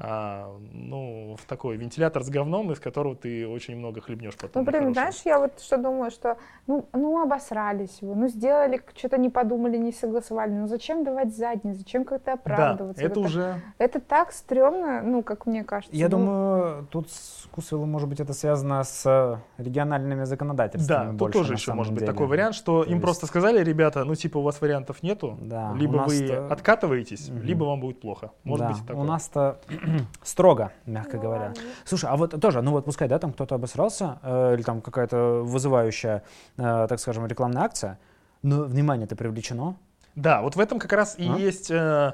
а, ну, в такой вентилятор с говном, из которого ты очень много хлебнешь потом.
Ну, блин, знаешь, я вот что думаю, что ну, ну обосрались его, ну сделали, что-то не подумали, не согласовали, ну зачем давать задние, зачем как-то
Да,
оправдываться?
это
Вот
уже...
это так стрёмно, ну, как мне кажется.
Я
ну,
думаю, тут с Кусвеллом, может быть, это связано с региональными законодательствами.
Да, тут
больше,
тоже
на
еще может быть
деле.
такой вариант, что
То
им
есть-
просто сказали, ребята, ну типа у вас вариантов нету,
Да,
либо вы откатываетесь,
Мгм.
либо вам будет плохо. Может
Да,
быть и такое.
у нас-то строго, мягко
ну
говоря.
ладно.
Слушай, а вот тоже, ну вот пускай, да, там кто-то обосрался, э, или там какая-то вызывающая, э, так скажем, рекламная акция, но внимание-то привлечено.
Да, вот в этом как раз и
А?
есть э,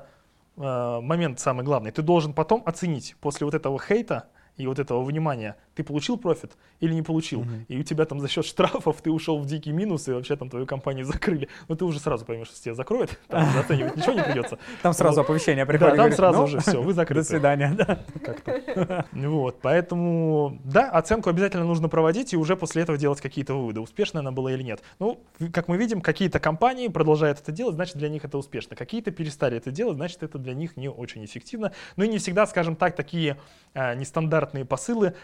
э, момент самый главный. Ты должен потом оценить после вот этого хейта и вот этого внимания, ты получил профит или не получил.
Мгм.
И у тебя там за счет штрафов ты ушел в дикий минус, и вообще там твою компанию закрыли. Но ты уже сразу поймешь, что тебя закроют, там оценивать ничего не придется.
Там сразу оповещение
Да,
приходит.
там сразу
«Ну,
уже все, вы
До
закрыты.
свидания, да.
как-то. Вот, поэтому, да, оценку обязательно нужно проводить и уже после этого делать какие-то выводы, успешно она была или нет. Ну, как мы видим, какие-то компании продолжают это делать, значит, для них это успешно. Какие-то перестали это делать, значит, это для них не очень эффективно. Ну и не всегда, скажем так, такие а, нестандартные посылы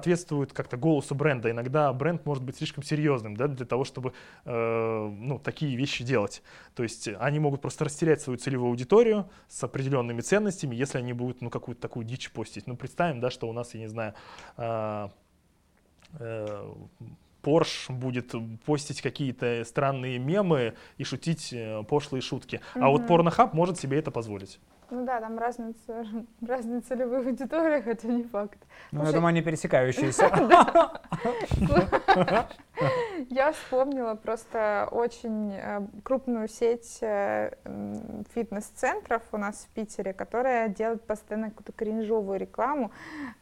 соответствуют как-то голосу бренда. Иногда бренд может быть слишком серьезным, да, для того, чтобы э, ну, такие вещи делать. То есть они могут просто растерять свою целевую аудиторию с определенными ценностями, если они будут ну, какую-то такую дичь постить. Ну, представим, да, что у нас, я не знаю, а, э, Porsche будет постить какие-то странные мемы и шутить э, пошлые шутки. А вот. Порнохаб может себе это позволить.
Ну да, там разные, ц- разные целевые аудитории, хотя не факт.
Ну, я
Слушай-
думаю, они пересекающиеся.
Я вспомнила просто очень э, крупную сеть э, фитнес-центров у нас в Питере, которая делает постоянно какую-то кринжовую рекламу.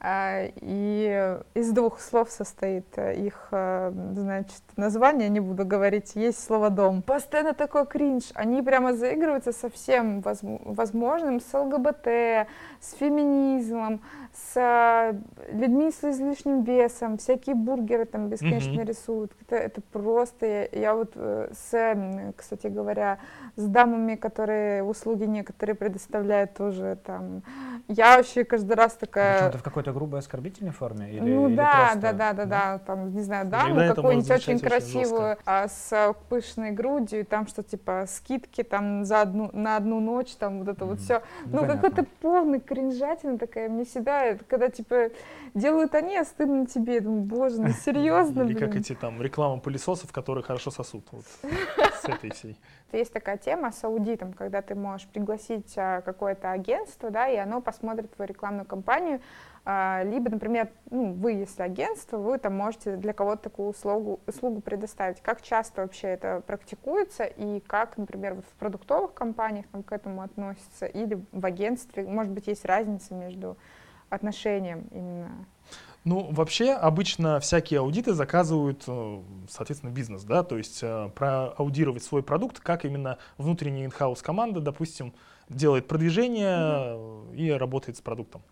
э, И из двух слов состоит их, значит, название, не буду говорить, есть слово «дом». Постоянно такой кринж. Они прямо заигрываются со всем возм- возможным, с ЛГБТ, с феминизмом, с э, людьми с излишним весом, всякие бургеры там бесконечно
Мгм.
рисуют. Это, это просто, я, я вот э, с, кстати говоря, с дамами, которые услуги некоторые предоставляют тоже там, я вообще каждый раз такая...
Причем это в какой-то грубой оскорбительной форме? Или,
ну
или
да,
просто-
да, да, да, да, там, не знаю, даму какую-нибудь очень
звучать очень
красивую, а, с а, пышной грудью, там что, типа, скидки там за одну, на одну ночь, там вот это вот
Мгм.
все. Ну,
понятно.
какой-то полный кринжатина такая, мне всегда, это когда, типа, делают они, а стыдно тебе, я думаю, боже, ну серьезно,
Или как эти там реклама пылесосов, которые хорошо сосут. Вот с этой всей.
Есть такая тема с аудитом, когда ты можешь пригласить а, какое-то агентство, да, и оно посмотрит твою рекламную кампанию, а, либо, например, ну, вы, если агентство, вы там можете для кого-то такую услугу, услугу предоставить. Как часто вообще это практикуется и как, например, вот в продуктовых компаниях там к этому относятся или в агентстве, может быть, есть разница между отношением именно?
Ну, вообще, обычно всякие аудиты заказывают, э, соответственно, бизнес, да, то есть э, проаудировать свой продукт, как именно внутренняя инхаус команда, допустим, делает продвижение э, и работает с продуктом.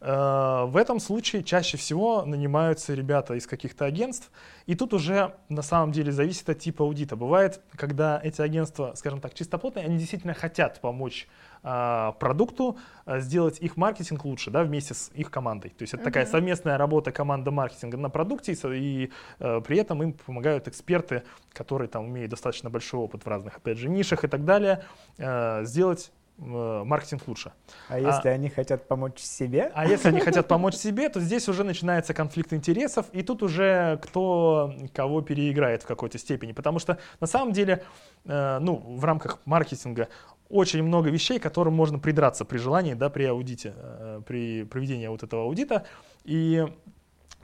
Э, В этом случае чаще всего нанимаются ребята из каких-то агентств, и тут уже на самом деле зависит от типа аудита. Бывает, когда эти агентства, скажем так, чистоплотные, они действительно хотят помочь а, продукту а, сделать их маркетинг лучше, да, вместе с их командой. То есть это такая совместная работа команда маркетинга на продукте, и, э, при этом им помогают эксперты, которые там имеют достаточно большой опыт в разных, опять же, нишах и так далее, э, сделать э, маркетинг лучше.
А если они хотят помочь себе?
А если они хотят помочь себе, то здесь уже начинается конфликт интересов, и тут уже кто кого переиграет в какой-то степени. Потому что на самом деле, э, ну, в рамках маркетинга очень много вещей, к которым можно придраться при желании, да, при аудите, э, при проведении вот этого аудита. И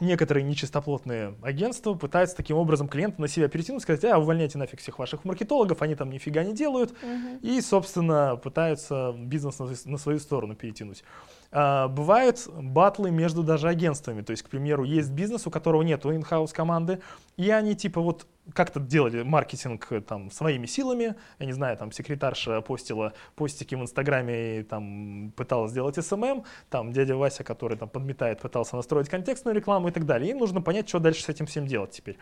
некоторые нечистоплотные агентства пытаются таким образом клиента на себя перетянуть, сказать, а, увольняйте нафиг всех ваших маркетологов, они там нифига не делают, и, собственно, пытаются бизнес на, на свою сторону перетянуть. А, бывают батлы между даже агентствами. То есть, к примеру, есть бизнес, у которого нет in-house команды, и они типа вот как-то делали маркетинг э, там своими силами, я не знаю, там секретарша постила постики в Инстаграме и там пыталась сделать SMM, там дядя Вася, который там подметает, пытался настроить контекстную рекламу и так далее. Им нужно понять, что дальше с этим всем делать теперь.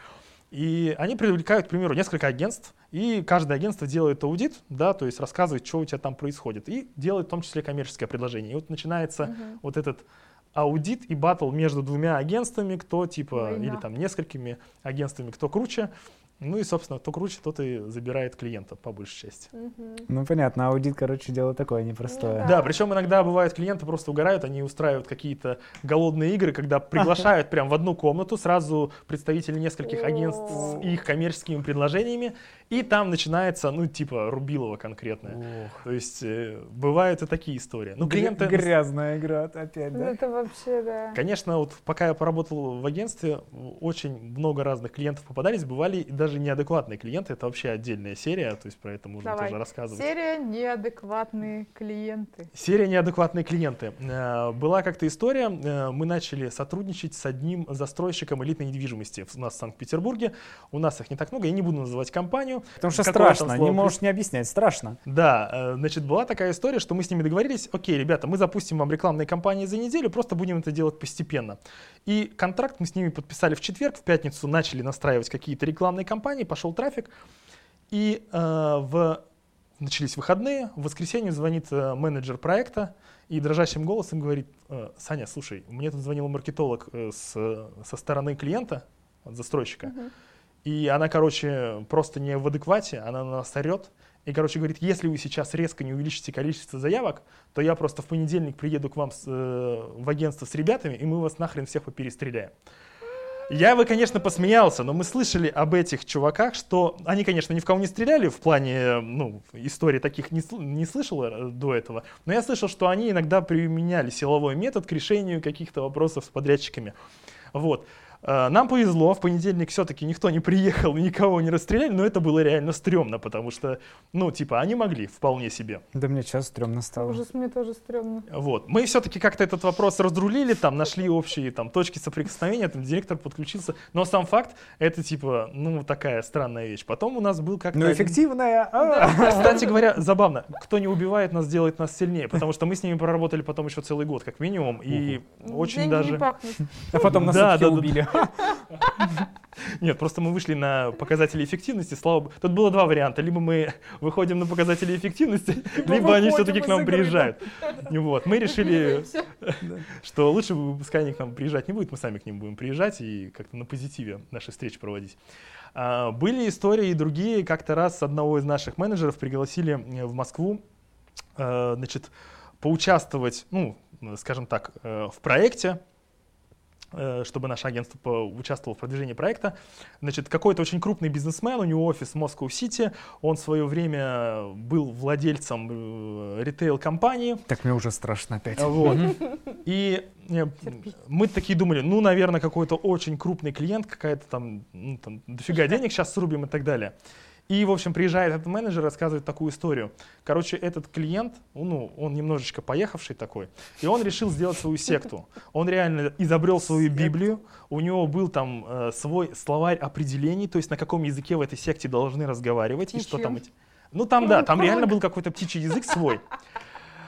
И они привлекают, к примеру, несколько агентств, и каждое агентство делает аудит, да, то есть рассказывает, что у тебя там происходит, и делает в том числе коммерческое предложение. И вот начинается uh-huh. вот этот аудит и батл между двумя агентствами, кто типа, Война. или там несколькими агентствами, кто круче. Ну и, собственно, кто круче, тот и забирает клиента, по большей части.
Ну, понятно, аудит, короче, дело такое непростое.
Да, причем иногда бывают клиенты просто угорают, они устраивают какие-то голодные игры, когда приглашают прям в одну комнату сразу представителей нескольких агентств с их коммерческими предложениями, и там начинается, ну, типа, Рубилова конкретная. То есть э, бывают и такие истории. Ну,
клиенты... Грязная игра опять, да?
Это вообще, да.
Конечно, вот пока я поработал в агентстве, очень много разных клиентов попадались, бывали и даже неадекватные клиенты. Это вообще отдельная серия, то есть про это можно Давай. тоже рассказывать.
Серия неадекватные клиенты.
Серия неадекватные клиенты. Э, была как-то история, э, мы начали сотрудничать с одним застройщиком элитной недвижимости у нас в Санкт-Петербурге. У нас их не так много, я не буду называть компанию,
Потому что страшно, не можешь не объяснять, страшно.
Да, э, значит, была такая история, что мы с ними договорились, окей, ребята, мы запустим вам рекламные кампании за неделю, просто будем это делать постепенно. И контракт мы с ними подписали в четверг, в пятницу начали настраивать какие-то рекламные кампании, пошел трафик, и э, в начались выходные, в воскресенье звонит э, менеджер проекта и дрожащим голосом говорит, э, Саня, слушай, мне тут звонил маркетолог э, с, со стороны клиента, от застройщика, uh-huh и она, короче, просто не в адеквате, она на нас орет. И, короче, говорит, если вы сейчас резко не увеличите количество заявок, то я просто в понедельник приеду к вам с, э, в агентство с ребятами, и мы вас нахрен всех поперестреляем. Я бы, конечно, посмеялся, но мы слышали об этих чуваках, что они, конечно, ни в кого не стреляли, в плане, ну, истории таких не, не слышал э, до этого, но я слышал, что они иногда применяли силовой метод к решению каких-то вопросов с подрядчиками. Вот. Э, нам повезло, в понедельник все-таки никто не приехал никого не расстреляли, но это было реально стрёмно, потому что, ну, типа, они могли вполне себе.
Да мне сейчас стрёмно стало.
Ужас, мне тоже стрёмно.
Вот. Мы все-таки как-то этот вопрос разрулили, там, нашли общие там, точки соприкосновения, там, директор подключился. Но сам факт, это, типа, ну, такая странная вещь. Потом у нас был как-то...
Ну, эффективная.
А! Кстати говоря, забавно, кто не убивает нас, делает нас сильнее, потому что мы с ними проработали потом еще целый год, как минимум, и очень даже...
А потом нас убили.
Нет, просто мы вышли на показатели эффективности, слава богу. Тут было два варианта. Либо мы выходим на показатели эффективности, либо они все-таки к нам приезжают. Вот. Мы решили, что лучше пускай они к нам приезжать не будет, мы сами к ним будем приезжать и как-то на позитиве наши встречи проводить. А, были истории и другие. Как-то раз одного из наших менеджеров пригласили в Москву, а, значит, поучаствовать, ну, скажем так, э, в проекте, Э, чтобы наше агентство участвовало в продвижении проекта. Значит, какой-то очень крупный бизнесмен, у него офис в Москва-Сити, он в свое время был владельцем э, ритейл-компании.
Так мне уже страшно опять.
Вот. И э, мы такие думали, ну, наверное, какой-то очень крупный клиент, какая-то там, ну, там дофига денег сейчас срубим и так далее. И, в общем, приезжает этот менеджер, рассказывает такую историю. Короче, этот клиент, ну, он немножечко поехавший такой, и он решил сделать свою секту. Он реально изобрел свою Библию, у него был там э, свой словарь определений, то есть на каком языке в этой секте должны разговаривать, и, и что там... Ну, там, да, там реально был какой-то птичий язык свой.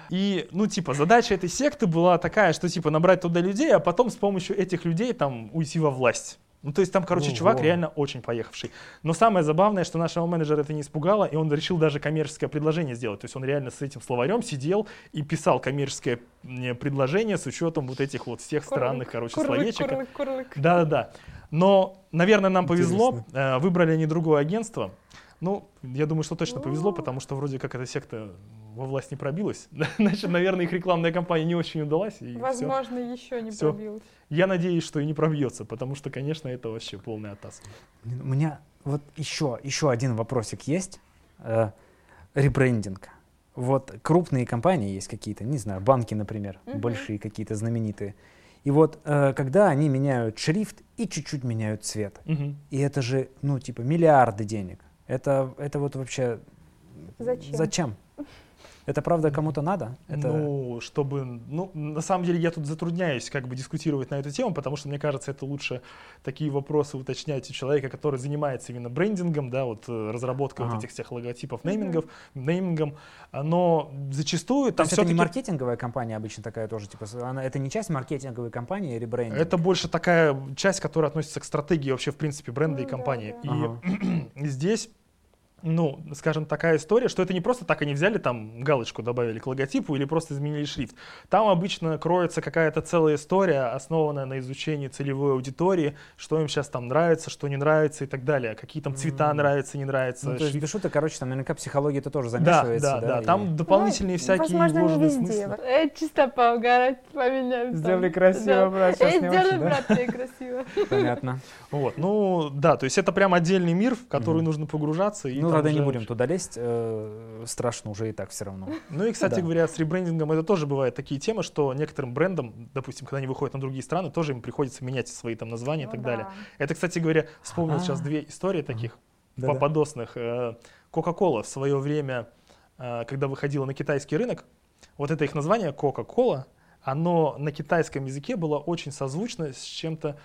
И, ну, типа, задача этой секты была такая, что, типа, набрать туда людей, а потом с помощью этих людей, там, уйти во власть. Ну, то есть там, короче, Ого. чувак реально очень поехавший. Но самое забавное, что нашего менеджера это не испугало, и он решил даже коммерческое предложение сделать. То есть он реально с этим словарем сидел и писал коммерческое предложение с учетом вот этих вот всех курлык, странных, короче, курлык, словечек. Курлык, курлык. Да-да-да. Но, наверное, нам повезло. Интересно. Э, выбрали они другое агентство. Ну, я думаю, что точно повезло, потому что вроде как эта секта во власть не пробилась. Значит, наверное, их рекламная кампания не очень удалась. И
Возможно, все. еще не все. пробилась.
Я надеюсь, что и не пробьется, потому что, конечно, это вообще полный атас.
У меня вот еще, еще один вопросик есть. Э, ребрендинг. Вот крупные компании есть какие-то, не знаю, банки, например, угу. большие какие-то знаменитые. И вот э, когда они меняют шрифт и чуть-чуть меняют цвет, угу. и это же, ну, типа, миллиарды денег. Это, это вот вообще...
Зачем?
Зачем? Это правда кому-то надо? Это...
Ну, чтобы, ну, на самом деле я тут затрудняюсь как бы дискутировать на эту тему, потому что мне кажется, это лучше такие вопросы уточнять у человека, который занимается именно брендингом, да, вот э, разработкой
Ага.
вот этих всех логотипов, неймингов, неймингом, но зачастую там
есть это не
все-таки
маркетинговая компания обычно такая тоже, типа, она, это не часть маркетинговой компании или брендинга?
это больше такая часть, которая относится к стратегии вообще в принципе бренда и
Ну
компании.
Ага.
И здесь ну, скажем, такая история, что это не просто так они взяли там галочку добавили к логотипу или просто изменили шрифт. Там обычно кроется какая-то целая история, основанная на изучении целевой аудитории, что им сейчас там нравится, что не нравится и так далее, какие там цвета
М.
нравятся, не нравятся.
Ну, то есть
шрифт.
шуток, короче, там наверняка психология-то тоже
Да,
замешивается.
да, да,
и-
там дополнительные
Ну,
всякие
возможно, не
вложенные
везде.
смыслы.
Э, чисто поугарать, поменяем. там.
Сделали красиво,
Да.
брат, сейчас
Э,
не
сделали,
очень, да?
брат, тебе красиво.
Понятно.
Вот, ну да, то есть это прям отдельный мир, в который нужно погружаться. И
Ну,
там
тогда не будем туда лезть, э, страшно уже и так все равно.
Ну и, кстати
Да.
говоря, с ребрендингом это тоже бывают такие темы, что некоторым брендам, допустим, когда они выходят на другие страны, тоже им приходится менять свои там названия и
Ну
так
да.
далее. Это, кстати говоря, вспомнил
А.
сейчас две истории таких
Да-да.
попадосных. Э, Coca-Cola в свое время, э, когда выходила на китайский рынок, вот это их название Coca-Cola, оно на китайском языке было очень созвучно с чем-то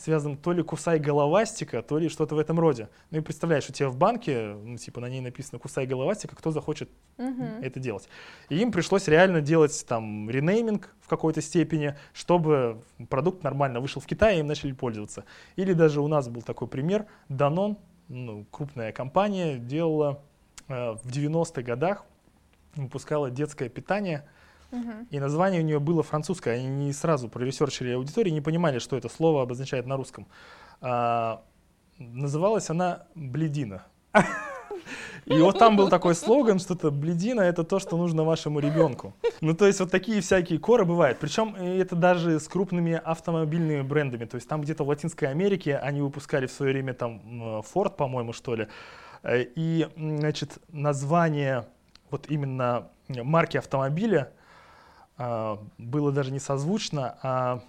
связанным то ли кусай головастика, то ли что-то в этом роде. Ну и представляешь, у тебя в банке, ну, типа на ней написано кусай головастика, кто захочет
Мгм.
это делать. И им пришлось реально делать там ренейминг в какой-то степени, чтобы продукт нормально вышел в Китай, и им начали пользоваться. Или даже у нас был такой пример, Danone, ну, крупная компания, делала э, в 90-х годах, выпускала детское питание, И название у нее было французское. Они не сразу проресерчили аудиторию, не понимали, что это слово обозначает на русском. А, называлась она «Бледина». И вот там был такой слоган, что-то «бледина» — это то, что нужно вашему ребенку. Ну, то есть вот такие всякие коры бывают. Причем это даже с крупными автомобильными брендами. То есть там где-то в Латинской Америке они выпускали в свое время там Ford, по-моему, что ли. Э, И, значит, название вот именно марки автомобиля было даже не созвучно, а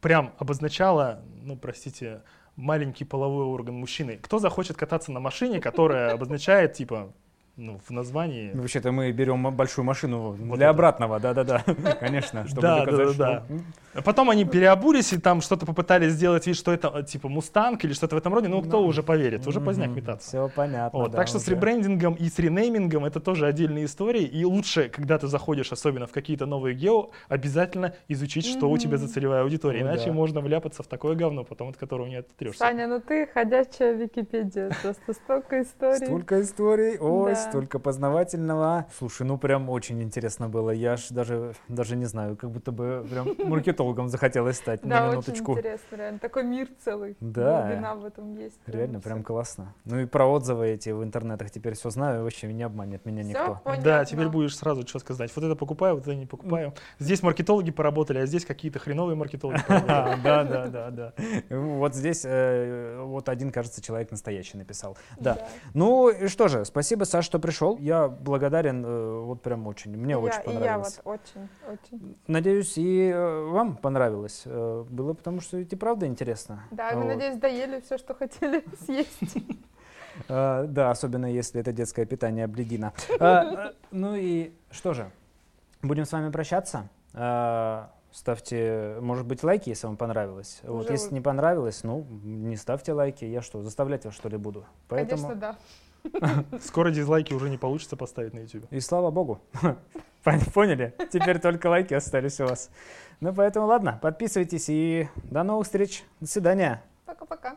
прям обозначало, ну, простите, маленький половой орган мужчины. Кто захочет кататься на машине, которая обозначает, типа, ну, в названии...
Ну, Вообще-то мы берем большую машину
Вот
для
это.
обратного, да-да-да, конечно, чтобы
Да,
доказать,
да, да,
что... м,
А Потом они переобулись и там что-то попытались сделать вид, что это, э, типа, мустанг или что-то в этом роде. Ну, кто
Ну,
уже поверит? Уже поздняк метаться.
Все понятно,
Вот,
да,
так что с
уже.
ребрендингом и с ренеймингом это тоже отдельные истории. И лучше, когда ты заходишь, особенно в какие-то новые гео, обязательно изучить, что у тебя за целевая аудитория.
Ну
Иначе
да.
можно вляпаться в такое говно, потом от которого не отретрешься.
Саня, ну ты ходячая Википедия, просто столько историй.
Столько историй, ой,
Да.
Столько познавательного. Слушай, ну прям очень интересно было. Я ж даже, даже не знаю, как будто бы прям маркетологом захотелось стать
Да,
на
очень
минуточку.
интересно, реально. Такой мир целый.
Да.
Глубина в этом есть.
Реально, прям классно. Ну и про отзывы эти в интернетах теперь все знаю, вообще не обманет меня никто.
Да, теперь будешь сразу четко знать. Вот это покупаю, вот это не покупаю. Здесь маркетологи поработали, а здесь какие-то хреновые маркетологи поработали.
Да, да, да, да. Вот здесь э, вот один, кажется, человек настоящий написал. Да. Ну и что же, спасибо, Саш, что пришел. Я благодарен, э, вот прям очень. Мне очень
И я
понравилось.
вот очень, очень.
Надеюсь, и э, вам понравилось. Э, Было потому, что ведь и правда интересно.
Да,
Вот.
надеюсь, доели все, что хотели съесть.
Да, особенно если это детское питание обледина. Э, Ну и что же, будем с вами прощаться. Ставьте, может быть, лайки, если вам понравилось. Вот, если не понравилось, ну, не ставьте лайки. Я что, заставлять вас, что ли, буду? Поэтому...
Конечно, да.
Скоро дизлайки уже не получится поставить на YouTube.
И слава богу. Поняли? Теперь только лайки остались у вас. Ну поэтому ладно, подписывайтесь и до новых встреч. До свидания.
Пока-пока.